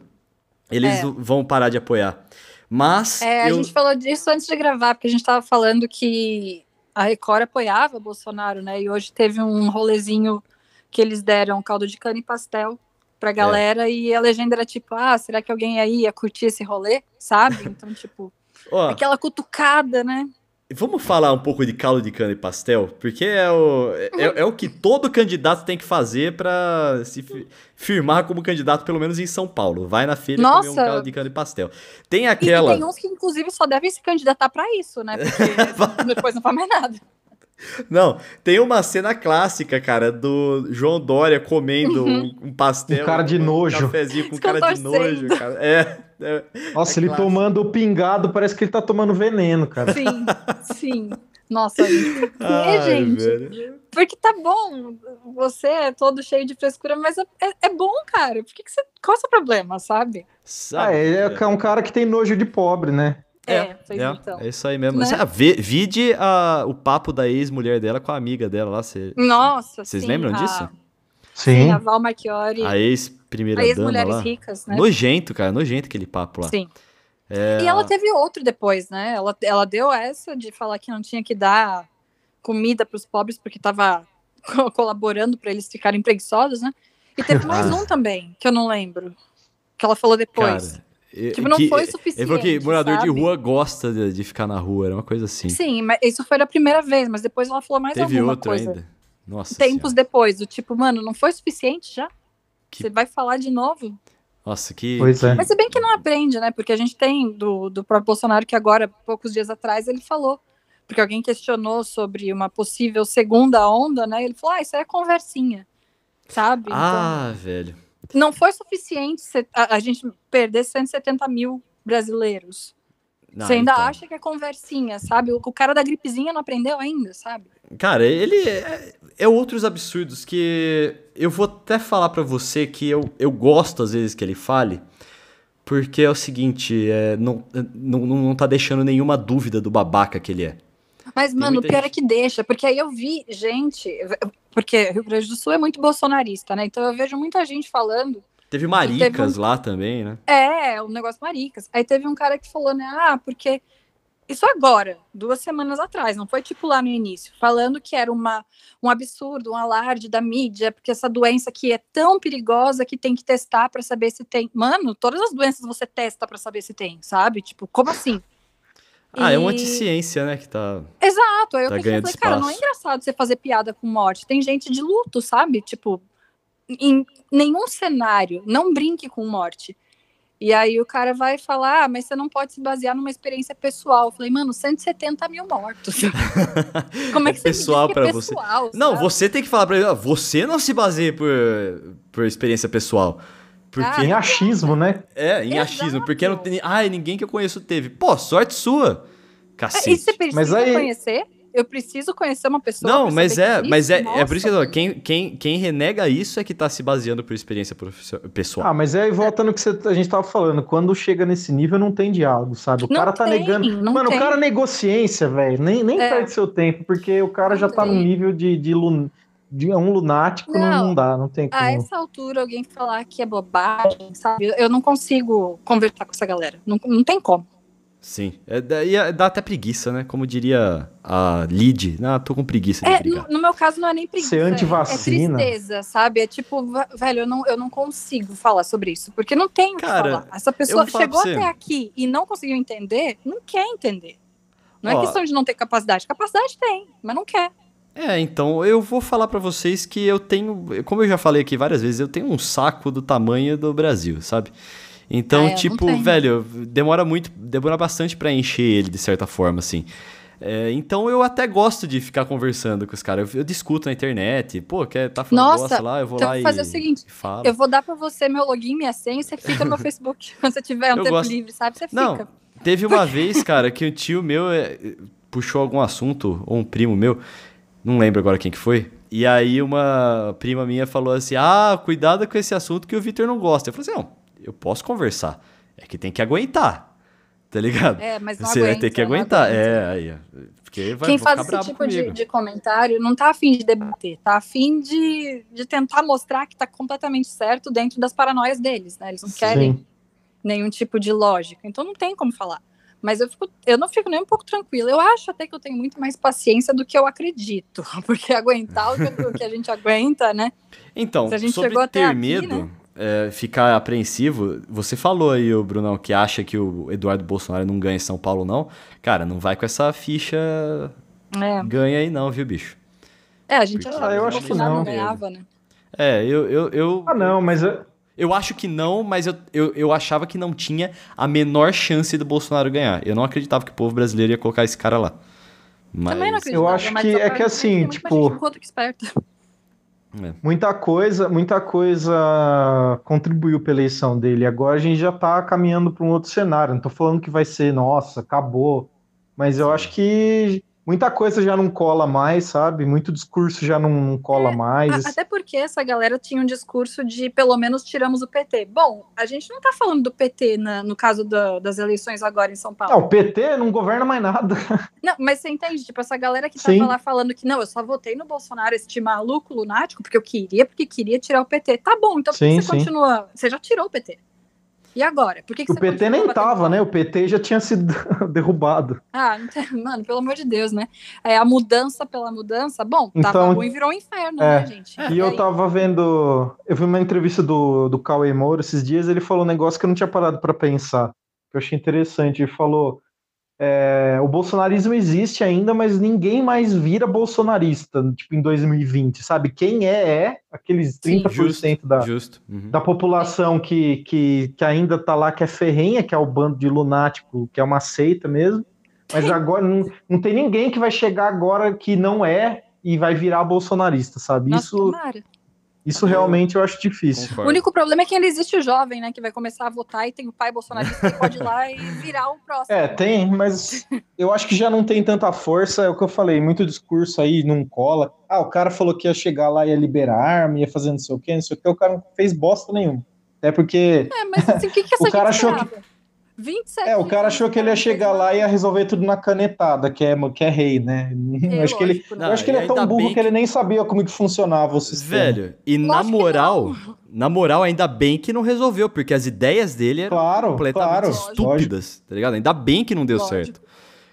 eles é. vão parar de apoiar. Mas. É, eu... a gente falou disso antes de gravar, porque a gente tava falando que a Record apoiava Bolsonaro, né? E hoje teve um rolezinho que eles deram caldo de cana e pastel pra é. galera é. e a legenda era tipo, ah, será que alguém aí ia curtir esse rolê? Sabe? Então, tipo, aquela cutucada, né? Vamos falar um pouco de caldo de cana e pastel? Porque é o, é, é o que todo candidato tem que fazer para se firmar como candidato, pelo menos em São Paulo. Vai na feira Nossa. comer um caldo de cana e pastel. Tem aquela. E tem uns que, inclusive, só devem se candidatar para isso, né? Porque depois não faz mais nada. Não, tem uma cena clássica, cara, do João Dória comendo uhum. um, um, pastel. Um cara de um nojo. cafezinho com cara de nojo, cara. É. é Nossa, é ele clássico. tomando o pingado, parece que ele tá tomando veneno, cara. Sim, sim. Nossa, gente. Ai, gente. Velho. Porque tá bom, você é todo cheio de frescura, mas é, é, é bom, cara. Por que, que você. Qual é o seu problema, sabe? sabe? Ah, ele é um cara que tem nojo de pobre, né? É, é, é, então. é isso aí mesmo. Né? Ah, vide a, o papo da ex-mulher dela com a amiga dela lá. Cê, Nossa, Vocês lembram a... disso? Sim. sim. A Val Marchiori. A ex-primeira ex dama lá. ricas, né? Nojento, cara. Nojento aquele papo lá. Sim. É... E ela teve outro depois, né? Ela, ela deu essa de falar que não tinha que dar comida para os pobres porque estava colaborando para eles ficarem preguiçosos, né? E teve mais ah. um também, que eu não lembro. Que ela falou depois. Cara, Tipo, não que, foi suficiente. Ele falou que morador sabe? de rua gosta de, de, ficar na rua, era uma coisa assim. Sim, mas isso foi a primeira vez, mas depois ela falou mais Teve alguma outro coisa. ainda. Nossa Tempos senhora. depois, do tipo, mano, não foi suficiente já? Que... Você vai falar de novo? Nossa, que. Pois é. Mas se bem que não aprende, né? Porque a gente tem do, do próprio Bolsonaro que agora, poucos dias atrás, ele falou. Porque alguém questionou sobre uma possível segunda onda, né? Ele falou: ah, isso aí é conversinha. Sabe? Ah, então, velho. Não foi suficiente a, a gente perder 170 mil brasileiros. Não, Você ainda então. acha que é conversinha, sabe? O, o, cara da gripezinha não aprendeu ainda, sabe? Cara, ele é, é outros absurdos que eu vou até falar para você que eu, eu gosto às vezes que ele fale, porque é o seguinte, é, não, não, não tá deixando nenhuma dúvida do babaca que ele é. Mas, mano, o pior gente... é que deixa, porque aí eu vi gente, porque Rio Grande do Sul é muito bolsonarista, né? Então eu vejo muita gente falando Teve maricas teve um... lá também, né? É, o um negócio maricas. Aí teve um cara que falou, né? Ah, porque. Isso agora, duas semanas atrás, não foi tipo lá no início, falando que era uma, um absurdo, um alarde da mídia, porque essa doença aqui é tão perigosa que tem que testar para saber se tem. Mano, todas as doenças você testa para saber se tem, sabe? Tipo, como assim? Ah, e... é uma anti-ciência, né, que tá. Exato. Aí eu tá pensei, falei, cara, não é engraçado você fazer piada com morte. Tem gente de luto, sabe? Tipo, em nenhum cenário, não brinque com morte. E aí o cara vai falar, ah, mas você não pode se basear numa experiência pessoal. Eu falei, mano, 170 mil mortos. Como é que você pessoal que é para você? Não, você tem que falar para ele, você não se baseia por, por experiência pessoal. Porque... Ah, em achismo, né? É, em Exato. achismo. Porque não tem. Ai, ninguém que eu conheço teve. Pô, sorte sua. Cacete. E você precisa mas aí... conhecer? eu preciso conhecer uma pessoa. Não, mas é, mas é, é por isso que eu quem, quem, quem renega isso é que tá se baseando por experiência pessoal. Ah, mas aí volta no que você, a gente tava falando, quando chega nesse nível não tem diálogo, sabe? O não cara tá tem, negando. Mano, tem. o cara negou ciência, velho. Nem, nem é. perde seu tempo, porque o cara não já tá tem. num nível de, de, lun... de um lunático, não, não dá, não tem como. A essa altura, alguém falar que é bobagem, sabe? Eu não consigo conversar com essa galera. Não, não tem como. Sim. É, dá, dá até preguiça, né? Como diria a Lid. Ah, tô com preguiça de é, no, no, meu caso, não é nem preguiça. Ser antivacina. É, é tristeza, sabe? É tipo, velho, eu não, eu não consigo falar sobre isso. Porque não tem o que falar. Essa pessoa chegou até aqui e não conseguiu entender, não quer entender. Não Ó, é questão de não ter capacidade. Capacidade tem, mas não quer. É, então eu vou falar para vocês que eu tenho, como eu já falei aqui várias vezes, eu tenho um saco do tamanho do Brasil, sabe? Então, é, tipo, velho, demora muito, demora bastante para encher ele de certa forma, assim. É, então eu até gosto de ficar conversando com os caras. Eu, eu, discuto na internet. Pô, quer tá falando Nossa, lá, eu vou então lá e fazer o seguinte. Eu vou dar para você meu login, minha senha, você fica no meu Facebook. Quando você tiver um eu tempo gosto... livre, sabe? Você Não, fica. Teve uma vez, cara, que o tio meu é, puxou algum assunto, ou um primo meu, não lembro agora quem que foi. E aí uma prima minha falou assim: Ah, cuidado com esse assunto que o Vitor não gosta. Eu falei assim: não eu posso conversar. É que tem que aguentar. Tá ligado? É, mas não Você aguenta, vai ter que aguentar. aguenta. É, aí. Porque vai Quem faz ficar esse tipo de, de comentário não tá afim de debater, tá afim de, de tentar mostrar que tá completamente certo dentro das paranoias deles, né? Eles não querem Sim. nenhum tipo de lógica, então não tem como falar. Mas eu, fico, eu não fico nem um pouco tranquila. Eu acho até que eu tenho muito mais paciência do que eu acredito. Porque aguentar o que, a gente aguenta, né? Então, Se a gente sobre chegou ter até aqui, medo, né? é, ficar apreensivo, você falou aí, o Brunão, que acha que o Eduardo Bolsonaro não ganha em São Paulo, não. Cara, não vai com essa ficha É, ganha aí, não, viu, bicho? é a gente Porque- achava Ah, eu que o acho que Bolsonaro não não. ganhava, né? É, eu. eu, eu Ah, não, mas eu- Eu acho que não, mas eu, eu, eu achava que não tinha a menor chance do Bolsonaro ganhar. Eu não acreditava que o povo brasileiro ia colocar esse cara lá. Mas, Também não acreditava, acho mas que é que assim, tipo- esperta. muita coisa, muita coisa contribuiu para eleição dele. Agora a gente já tá caminhando para um outro cenário. Não tô falando que vai ser, nossa, acabou. Mas eu Sim. acho que muita coisa já não cola mais, sabe? Muito discurso já não, cola mais. A- Até porque essa galera tinha um discurso de pelo menos tiramos o PT. Bom, a gente não tá falando do PT na- no caso da- das eleições agora em São Paulo. Não, o PT não governa mais nada. Não, mas você entende? Tipo, essa galera que tava Sim. lá falando que não, eu só votei no Bolsonaro, esse maluco lunático, porque eu queria, porque queria tirar o PT. Tá bom, então por que você sim. continua? Você já tirou o PT. E agora? Por que, que O você PT nem tava, né? O PT já tinha sido derrubado. Ah, mano, pelo amor de Deus, né? É, a mudança pela mudança, bom, tava Então, ruim, virou um inferno, é. né, gente? E eu aí- tava vendo. Eu vi uma entrevista do, do Cauê Moura esses dias, ele falou um negócio que eu não tinha parado para pensar, que eu achei interessante. Ele falou: é, o bolsonarismo existe ainda, mas ninguém mais vira bolsonarista, tipo, em 2020, sabe? Quem é, é aqueles 30% da, Justo. Uhum. da população que, que, que ainda tá lá, que é ferrenha, que é o bando de lunático, que é uma seita mesmo. Mas agora não, não tem ninguém que vai chegar agora que não é e vai virar bolsonarista, sabe? Nossa, Isso, tomara. Isso realmente eu acho difícil. O Concordo. único problema é que ainda existe o jovem, né? Que vai começar a votar e tem o pai bolsonarista que pode ir lá e virar o próximo. É, tem, mas eu acho que já não tem tanta força, é o que eu falei, muito discurso aí não cola. Ah, o cara falou que ia chegar lá e ia liberar arma, ia fazer não sei o quê, não sei o quê, o cara não fez bosta nenhuma. Até porque É, mas assim, o que, que essa O cara gente achou que-? 27 É, o cara achou que ele ia chegar lá e ia resolver tudo na canetada, que é, que é rei, né? Eu acho que ele, lógico, né? eu acho que ele é Não, tão burro bem que ele nem sabia como que funcionava o sistema. Velho, e na Lógico que moral, na moral, ainda bem que não resolveu, porque as ideias dele eram Claro, completamente claro, estúpidas, tá ligado? Ainda bem que não deu Lógico. certo.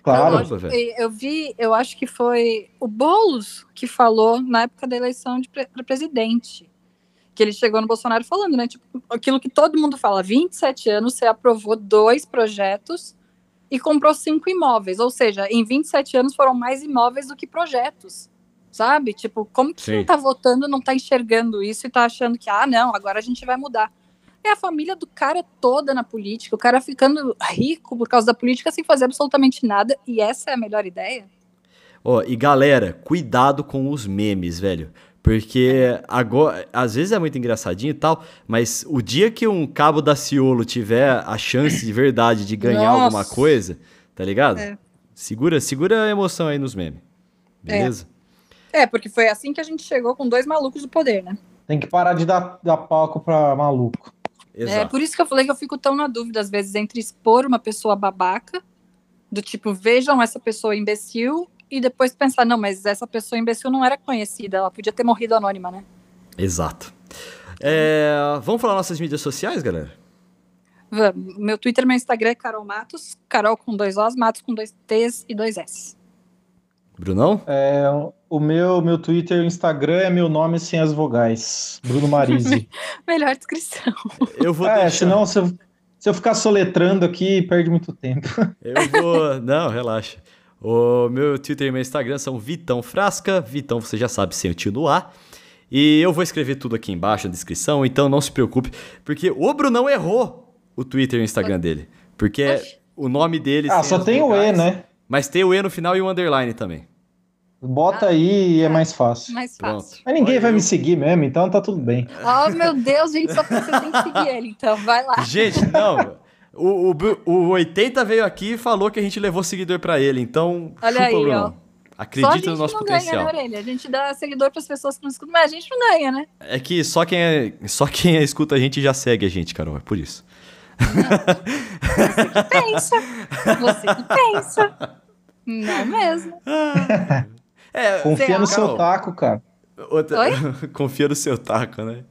Claro. Lógico. velho. E Eu vi, eu acho que foi o Boulos que falou na época da eleição de pre- pra presidente. Que ele chegou no Bolsonaro falando, né? Tipo, aquilo que todo mundo fala: 27 anos, você aprovou dois projetos e comprou cinco imóveis. Ou seja, em 27 anos foram mais imóveis do que projetos. Sabe? Tipo, como que Sim. quem tá votando não tá enxergando isso e tá achando que, ah, não, agora a gente vai mudar. É a família do cara toda na política, o cara ficando rico por causa da política sem fazer absolutamente nada, e essa é a melhor ideia? Ó, e galera, cuidado com os memes, velho. Porque agora, às vezes é muito engraçadinho e tal, mas o dia que um cabo da Ciolo tiver a chance de verdade de ganhar Nossa. alguma coisa, tá ligado? É. Segura, segura a emoção aí nos memes. Beleza? É, porque foi assim que a gente chegou com dois malucos do poder, né? Tem que parar de dar, dar palco pra maluco. É Exato. por isso que eu falei que eu fico tão na dúvida, às vezes, entre expor uma pessoa babaca, do tipo, vejam essa pessoa imbecil, e depois pensar, não, mas essa pessoa imbecil não era conhecida, ela podia ter morrido anônima, né? Exato. É, vamos falar nossas mídias sociais, galera? Vamos. Meu Twitter, meu Instagram é Carol Matos, Carol com dois Os, Matos com dois T's e dois S. Brunão? É, o meu, meu Twitter e Instagram é meu nome sem as vogais. Bruno Marise. Melhor descrição. Eu vou é, deixar. senão se eu, se eu ficar soletrando aqui, perde muito tempo. Eu vou. Não, relaxa. O meu Twitter e meu Instagram são Vitão Frasca. Vitão, você já sabe, sem o tio no ar. E eu vou escrever tudo aqui embaixo na descrição, então não se preocupe, porque o Brunão errou o Twitter e o Instagram dele. Porque Oxi. o nome dele. Ah, só tem o E, né? Mas tem o E no final e o underline também. Bota Ah, aí e é mais fácil. Mais Pronto. fácil. Mas ninguém Olha, vai eu- me seguir mesmo, então tá tudo bem. Oh, meu Deus, gente, só que seguir ele, então vai lá. Gente, não. O, o, o 80 veio aqui e falou que a gente levou seguidor pra ele, então. Olha chupa, aí, Brunão. ó. Acredita no nosso não potencial. Ganha, né, orelha? A gente dá seguidor para as pessoas que não escutam, mas a gente não ganha, né? É que só quem, é, só quem é, escuta a gente já segue a gente, Carol, é por isso. Você que pensa. Você que pensa. Não mesmo. É, Confia no seu taco, cara. Outra... Confia no seu taco, né?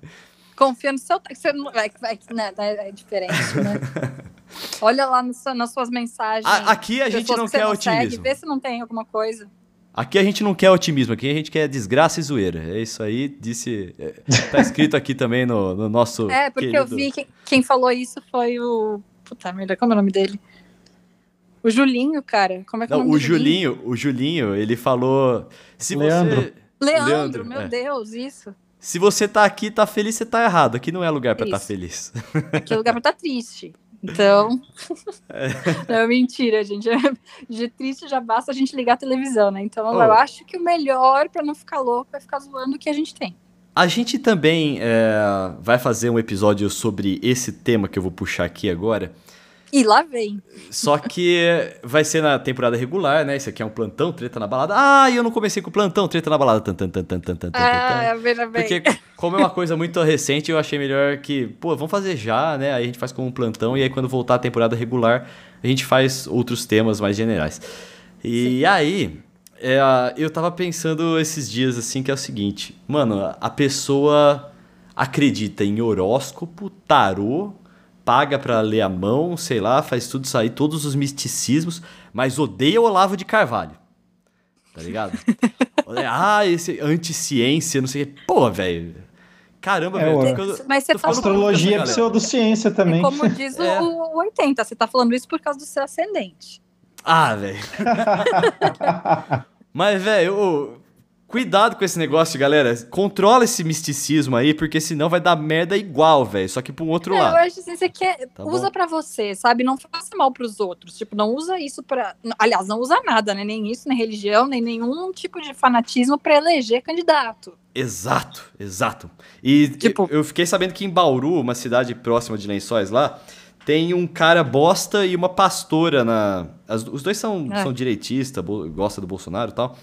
Confia no seu taco. Você não... é, é, né, é diferente, né? Olha lá no, nas suas mensagens. A, aqui a gente não quer não otimismo. Segue, vê se não tem alguma coisa. Aqui a gente não quer otimismo, aqui a gente quer desgraça e zoeira. É isso aí, disse. É, tá escrito aqui também no, no nosso. É, porque querido... eu vi que quem falou isso foi o. Puta merda, como é o nome dele? O Julinho, cara. Como é que não, é o nome o Julinho, Julinho? O Julinho, ele falou. Se Leandro. Você... Leandro, Leandro meu é. Deus, isso. Se você tá aqui, tá feliz, você tá errado. Aqui não é lugar para estar tá feliz. Aqui é lugar pra estar tá triste. Então. É. Não, mentira, gente. De triste já basta a gente ligar a televisão, né? Então oh. eu acho que o melhor para não ficar louco é ficar zoando o que a gente tem. A gente também é, vai fazer um episódio sobre esse tema que eu vou puxar aqui agora. E lá vem. Só que vai ser na temporada regular, né? Isso aqui é um plantão, treta na balada. Ah, eu não comecei com plantão, treta na balada. Tan, tan, tan, tan, tan, tan, ah, veja bem. Porque como é uma coisa muito recente, eu achei melhor que, pô, vamos fazer já, né? Aí a gente faz como um plantão e aí quando voltar a temporada regular, a gente faz outros temas mais generais. E Sim. aí, é, eu tava pensando esses dias assim que é o seguinte, mano, a pessoa acredita em horóscopo, tarô, paga para ler a mão, sei lá, faz tudo sair, todos os misticismos, mas odeia o Olavo de Carvalho. Tá ligado? ah, esse anti-ciência, não sei o que. Pô, velho. Caramba, é, velho. Mas você tá Astrologia é pseudociência também. É como diz é. o, o 80, você tá falando isso por causa do seu ascendente. Ah, velho. mas, velho, Cuidado com esse negócio, galera. Controla esse misticismo aí, porque senão vai dar merda igual, velho. Só que pro outro é, lado. Eu acho assim, você quer. Tá usa para você, sabe? Não faça mal pros outros. Tipo, não usa isso para. Aliás, não usa nada, né? Nem isso, nem religião, nem nenhum tipo de fanatismo para eleger candidato. Exato, exato. E tipo... eu fiquei sabendo que em Bauru, uma cidade próxima de Lençóis lá, tem um cara bosta e uma pastora na. As, os dois são, é. são direitistas, gosta do Bolsonaro e tal.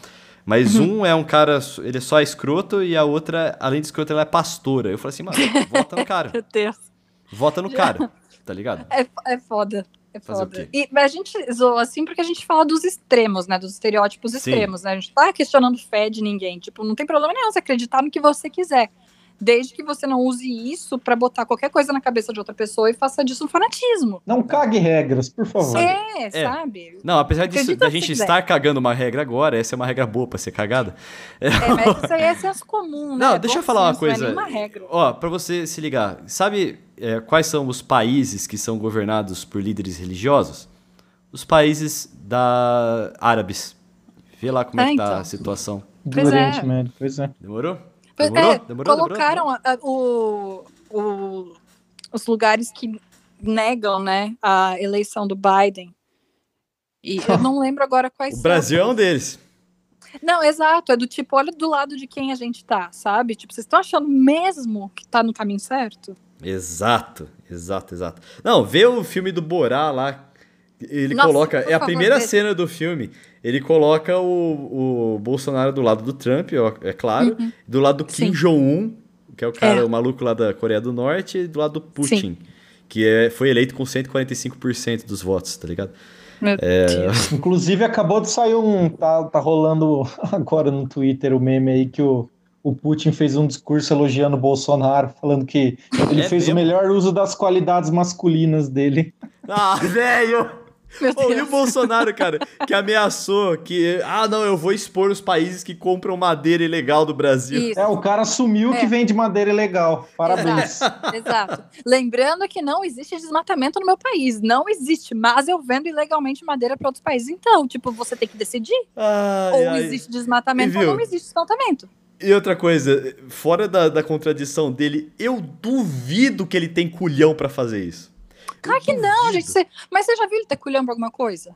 Mas uhum. um é um cara, ele é só escroto e a outra, além de escroto, ela é pastora. Eu falei assim, mano, vota no cara. Meu Deus. Vota no cara, tá ligado? É, é foda. É foda. E a gente zoa assim porque a gente fala dos extremos, né? Dos estereótipos Sim. extremos, né? A gente tá questionando fé de ninguém. Tipo, não tem problema nenhum você acreditar no que você quiser desde que você não use isso para botar qualquer coisa na cabeça de outra pessoa e faça disso um fanatismo. Não cague regras, por favor. É, é. sabe? Não, apesar disso, da gente estar cagando uma regra agora, essa é uma regra boa para ser cagada. É, mas isso aí é senso comum, né? Não, deixa eu falar uma coisa. Não é regra. Ó, para você se ligar, sabe é, quais são os países que são governados por líderes religiosos? Os países da árabes. Vê lá como é, é que tá então. a situação. Do Oriente é. Médio, pois é. Demorou? Demorou? É, demorou, colocaram demorou, A, o, o, os lugares que negam né, a eleição do Biden. E eu não lembro agora quais o são. O Brasil é um deles. Não, exato. É do tipo, olha do lado de quem a gente tá, sabe? Tipo, vocês estão achando mesmo que tá no caminho certo? Exato, exato, exato. Não, vê o filme do Borá lá. Ele Nossa, coloca. É a primeira cena do filme ele coloca o, o Bolsonaro do lado do Trump, é claro, uhum. do lado do Kim Jong-un, que é o cara, é. o maluco lá da Coreia do Norte, e do lado do Putin, Sim. que é, foi eleito com 145% dos votos, tá ligado? É... Inclusive, acabou de sair um. Tá, tá rolando agora no Twitter o meme aí que o, o Putin fez um discurso elogiando o Bolsonaro, falando que ele é fez mesmo? o melhor uso das qualidades masculinas dele. Ah, velho! Oh, e o Bolsonaro, cara, que ameaçou que, ah, não, eu vou expor os países que compram madeira ilegal do Brasil. Isso. É, o cara assumiu é. que vende madeira ilegal. Parabéns. Exato. Exato. Lembrando que não existe desmatamento no meu país. Não existe, mas eu vendo ilegalmente madeira para outros países. Então, tipo, você tem que decidir. Ai, ou ai. existe desmatamento ou não existe desmatamento. E outra coisa, fora da, da contradição dele, eu duvido que ele tem culhão para fazer isso. Claro que não, gente. Você... Mas você já viu ele culhão pra alguma coisa?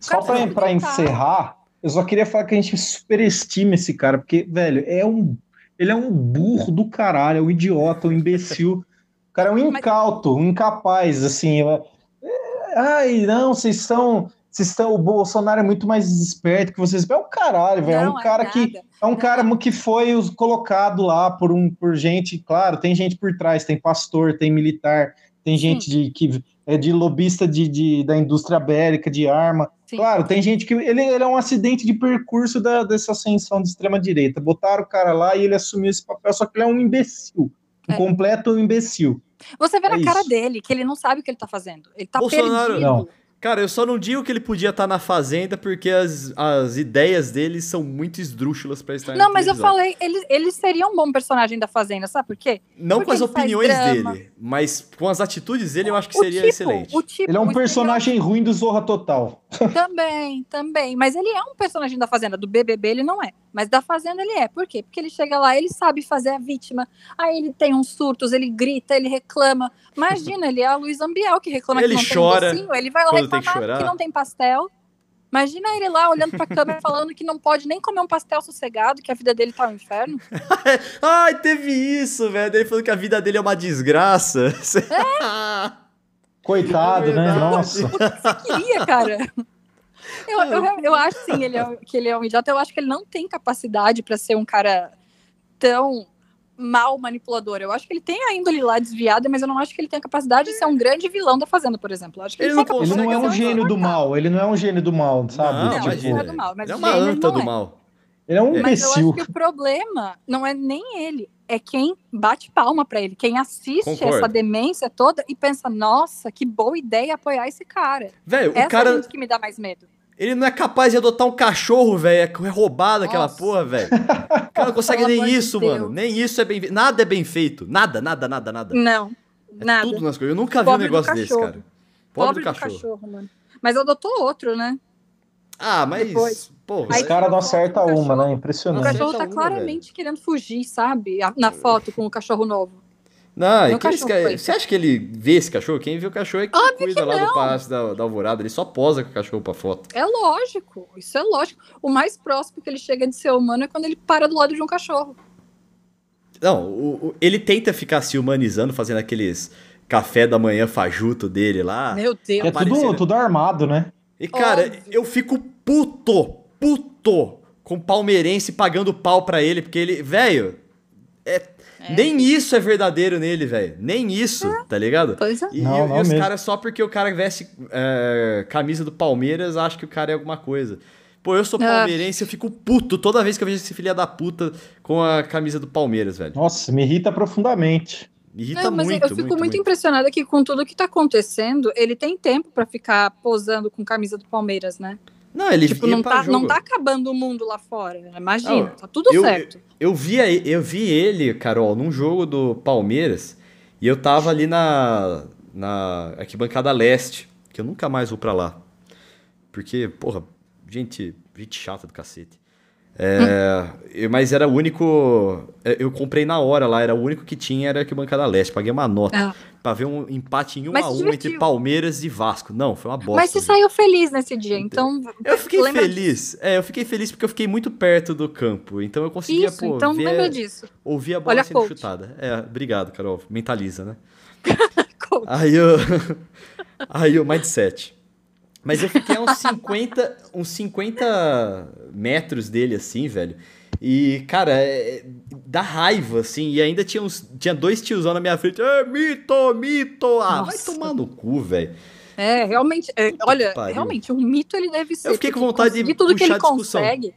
Só pra, pra encerrar, eu só queria falar que a gente superestima esse cara, porque, velho, é um. Ele é um burro do caralho, é um idiota, um imbecil. O cara é um incauto, um incapaz, assim. É, ai, não, vocês são. vocês estão, o Bolsonaro é muito mais esperto que vocês. É o caralho, velho. É um cara é que é um cara que foi colocado lá por um por gente, claro, tem gente por trás, tem pastor, tem militar, tem gente de que é de lobista de, de, da indústria bélica, de arma. Sim. Claro, tem gente que. Ele, ele, é um acidente de percurso da, dessa ascensão de extrema-direita. Botaram o cara lá e ele assumiu esse papel, só que ele é um imbecil. Um é. completo imbecil. Você vê é na isso. cara dele que ele não sabe o que ele tá fazendo. Ele tá Bolsonaro, perdido. Não. Cara, eu só não digo que ele podia estar tá na Fazenda porque as, as ideias dele são muito esdrúxulas para estar Não, mas eu falei, ele, ele seria um bom personagem da Fazenda, sabe por quê? Não porque com as opiniões dele, mas com as atitudes dele eu acho que o seria tipo, excelente. Tipo, ele é um personagem ruim do Zorra Total. Também, também. Mas ele é um personagem da Fazenda. Do BBB ele não é. Mas da Fazenda ele é. Por quê? Porque ele chega lá, ele sabe fazer a vítima. Aí ele tem uns surtos, ele grita, ele reclama. Imagina, ele é a Luiz Ambiel que reclama ele que não chora tem docinho. Ele vai lá reclamar que, não tem pastel. Imagina ele lá olhando pra câmera falando que não pode nem comer um pastel sossegado, que a vida dele tá um inferno. Ai, teve isso, velho. Ele falou que a vida dele é uma desgraça. É? Coitado, né? Nossa. Você queria, cara? Eu, eu, eu acho sim ele é, que ele é um idiota. Eu acho que ele não tem capacidade para ser um cara tão mal manipulador. Eu acho que ele tem a índole lá desviada, mas eu não acho que ele tem a capacidade de ser um grande vilão da Fazenda, por exemplo. Eu acho que ele, ele, não, ele não é um gênio do mal. Ele não é um gênio do mal, sabe? Não, tipo, ele não é do mal. Mas ele é uma anta do é. mal. Ele é um imbecil. Mas eu acho que o problema não é nem ele, é quem bate palma para ele, quem assiste Concordo. essa demência toda e pensa, nossa, que boa ideia apoiar esse cara. Velho, o cara... gente que me dá mais medo. Ele não é capaz de adotar um cachorro, velho. É roubado Nossa. aquela porra, velho. O cara não consegue nem isso, mano. Nem isso é bem Nada é bem feito. Nada, nada, nada, nada. Não. É nada. tudo nas coisas. Eu nunca Pobre vi um negócio desse, cara. Pobre, Pobre do, cachorro. do cachorro. mano. Mas adotou outro, né? Ah, mas. Depois. Pô, Os caras não acertam uma, né? Impressionante. O cachorro tá uma, claramente velho. querendo fugir, sabe? Na foto com o cachorro novo. Não, e que você acha que ele vê esse cachorro? Quem vê o cachorro é que Óbvio cuida que lá do palácio da, da Alvorada. Ele só posa com o cachorro pra foto. É lógico, isso é lógico. O mais próximo que ele chega de ser humano é quando ele para do lado de um cachorro. Não, o, o, ele tenta ficar se humanizando, fazendo aqueles café da manhã fajuto dele lá. Meu Deus. É tudo, tudo armado, né? E, cara, Óbvio. eu fico puto, puto com palmeirense pagando pau pra ele, porque ele, velho, é é. Nem isso é verdadeiro nele, velho. Nem isso, é. tá ligado? Pois é. E, não, e, não e os caras, só porque o cara veste é, camisa do Palmeiras, acha que o cara é alguma coisa. Pô, eu sou ah. palmeirense, eu fico puto toda vez que eu vejo esse filho da puta com a camisa do Palmeiras, velho. Nossa, me irrita profundamente. Me irrita não, mas muito, eu fico muito, muito, muito impressionada que com tudo que tá acontecendo, ele tem tempo para ficar posando com camisa do Palmeiras, né? Não, ele tipo, não tá, não tá acabando o mundo lá fora. Imagina, não, tá tudo eu, certo. Eu, eu, vi, eu vi ele, Carol, num jogo do Palmeiras, e eu tava ali na, na arquibancada leste, que eu nunca mais vou pra lá. Porque, porra, gente, gente chata do cacete. É, mas era o único. É, eu comprei na hora lá, era o único que tinha, era arquibancada leste. Paguei uma nota ah. pra ver um empate em 1 um a 1 um entre Palmeiras e Vasco. Não, foi uma bosta. Mas você saiu feliz nesse dia, então. Eu fiquei feliz. Disso. É, eu fiquei feliz porque eu fiquei muito perto do campo. Então eu conseguia, Isso, pô, então ver, lembra disso. ouvir a bola Olha sendo chutada. É, obrigado, Carol. Mentaliza, né? aí eu. aí o mindset. Mas eu fiquei a uns 50, uns 50 metros dele, assim, velho. E, cara, é, dá raiva, assim. E ainda tinha, uns, tinha dois tiozão na minha frente. É, mito, mito! Ah, Nossa. vai tomar no cu, velho. É, realmente. É, olha, realmente, um mito ele deve ser. Eu fiquei com vontade de tudo que ele discussão. consegue.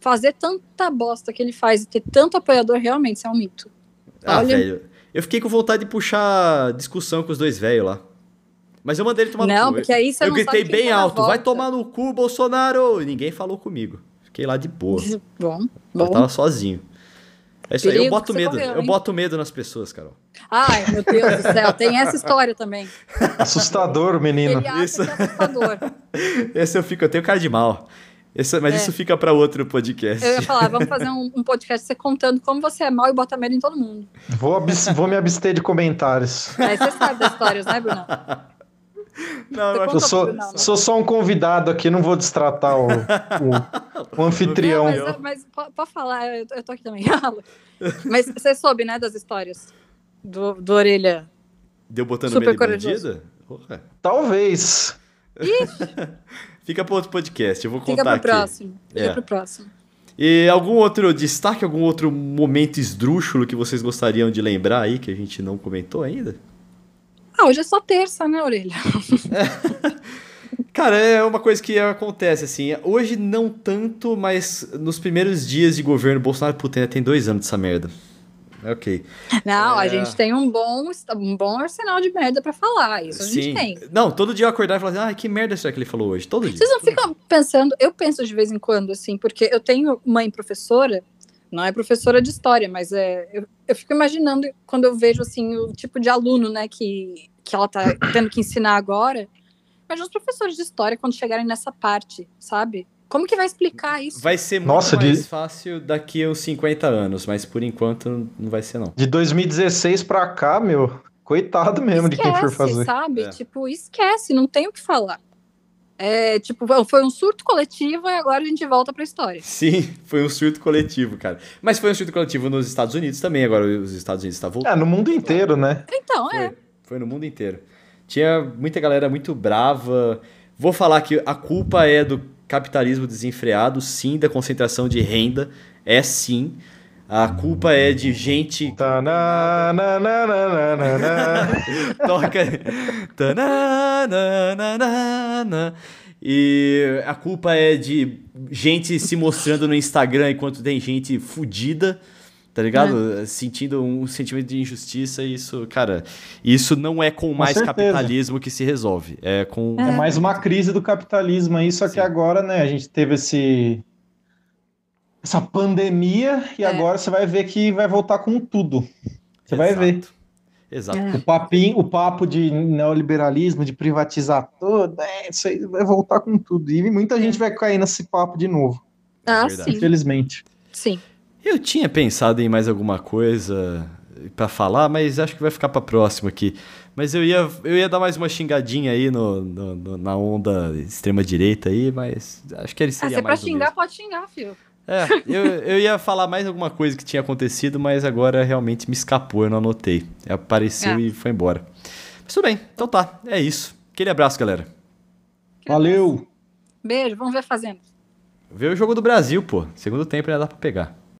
Fazer tanta bosta que ele faz e ter tanto apoiador, realmente, isso é um mito. Ah, olha... velho. Eu fiquei com vontade de puxar discussão com os dois velhos lá. Mas eu mandei ele tomar não, no cu. Não, porque aí você Eu não gritei sabe bem alto, vai tomar no cu, Bolsonaro! E ninguém falou comigo. Fiquei lá de boa. Bom, bom. Eu tava sozinho. É isso Perigo aí, eu boto medo. Correu, eu boto medo nas pessoas, Carol. Ai, meu Deus do céu, tem essa história também. Assustador, menino. Ele isso. É assustador. Esse eu fico, eu tenho cara de mal. Esse, mas é. isso fica para outro podcast. Eu ia falar, vamos fazer um, um, podcast você contando como você é mal e bota medo em todo mundo. Vou, vou me abster de comentários. Aí você sabe das histórias, né, Bruno? Não, eu, eu sou, não, sou só um convidado aqui, não vou destratar o, o, o anfitrião. Não, mas, mas pode falar, eu, eu tô aqui também. mas você soube, né, das histórias do, do Orelha? Deu botando Super medo bandida? Talvez. Fica para outro podcast, eu vou contar Fica pro aqui. próximo. Fica é. pro próximo. E algum outro destaque, algum outro momento esdrúxulo que vocês gostariam de lembrar aí, que a gente não comentou ainda? Ah, hoje é só terça, né, Orelha? Cara, é uma coisa que acontece, assim. Hoje não tanto, mas nos primeiros dias de governo Bolsonaro, puta, tem dois anos dessa merda. Ok. Não, é... a gente tem um bom, um bom arsenal de merda para falar. Isso a Sim. gente tem. Não, todo dia eu acordar e falar assim, ah, que merda será que ele falou hoje? Todo dia. Vocês não ficam pensando, eu penso de vez em quando, assim, porque eu tenho mãe professora, não é professora de história, mas é, eu, eu fico imaginando quando eu vejo, assim, o tipo de aluno, né, que, que ela tá tendo que ensinar agora. Mas os professores de história, quando chegarem nessa parte, sabe? Como que vai explicar isso? Vai ser muito Nossa, mais de... fácil daqui a uns 50 anos, mas por enquanto não vai ser não. De 2016 pra cá, meu, coitado mesmo esquece, de quem for fazer. sabe? É. Tipo, esquece, não tem o que falar. É, tipo, foi um surto coletivo e agora a gente volta pra história. Sim, foi um surto coletivo, cara. Mas foi um surto coletivo nos Estados Unidos também, agora os Estados Unidos estão tá voltando. É, no mundo inteiro, né? Então, foi, é. Foi no mundo inteiro. Tinha muita galera muito brava. Vou falar que a culpa é do capitalismo desenfreado, sim, da concentração de renda, é sim. A culpa é de gente. Toca. E a culpa é de gente se mostrando no Instagram enquanto tem gente fudida tá ligado? É. Sentindo um sentimento de injustiça, isso, cara, isso não é com, com mais certeza. capitalismo que se resolve. É com. É. é mais uma crise do capitalismo aí, só Sim. que agora, né, a gente teve esse. Essa pandemia e é. agora você vai ver que vai voltar com tudo. Você Exato. vai ver. Exato. O, papinho, o papo de neoliberalismo, de privatizar tudo, é, isso aí vai voltar com tudo. E muita gente vai cair nesse papo de novo. Ah, é sim. Infelizmente. Sim. Eu tinha pensado em mais alguma coisa para falar, mas acho que vai ficar para próximo aqui. Mas eu ia, eu ia dar mais uma xingadinha aí no, no, no na onda extrema direita aí, mas acho que ele seria ah, se é pra xingar, pode xingar, filho. É, eu, eu ia falar mais alguma coisa que tinha acontecido, mas agora realmente me escapou, eu não anotei. Apareceu é. e foi embora. Mas tudo bem, então tá, é isso. Aquele abraço, galera. Valeu! Beijo, vamos ver fazendo. Ver o jogo do Brasil, pô. Segundo tempo ainda dá pra pegar.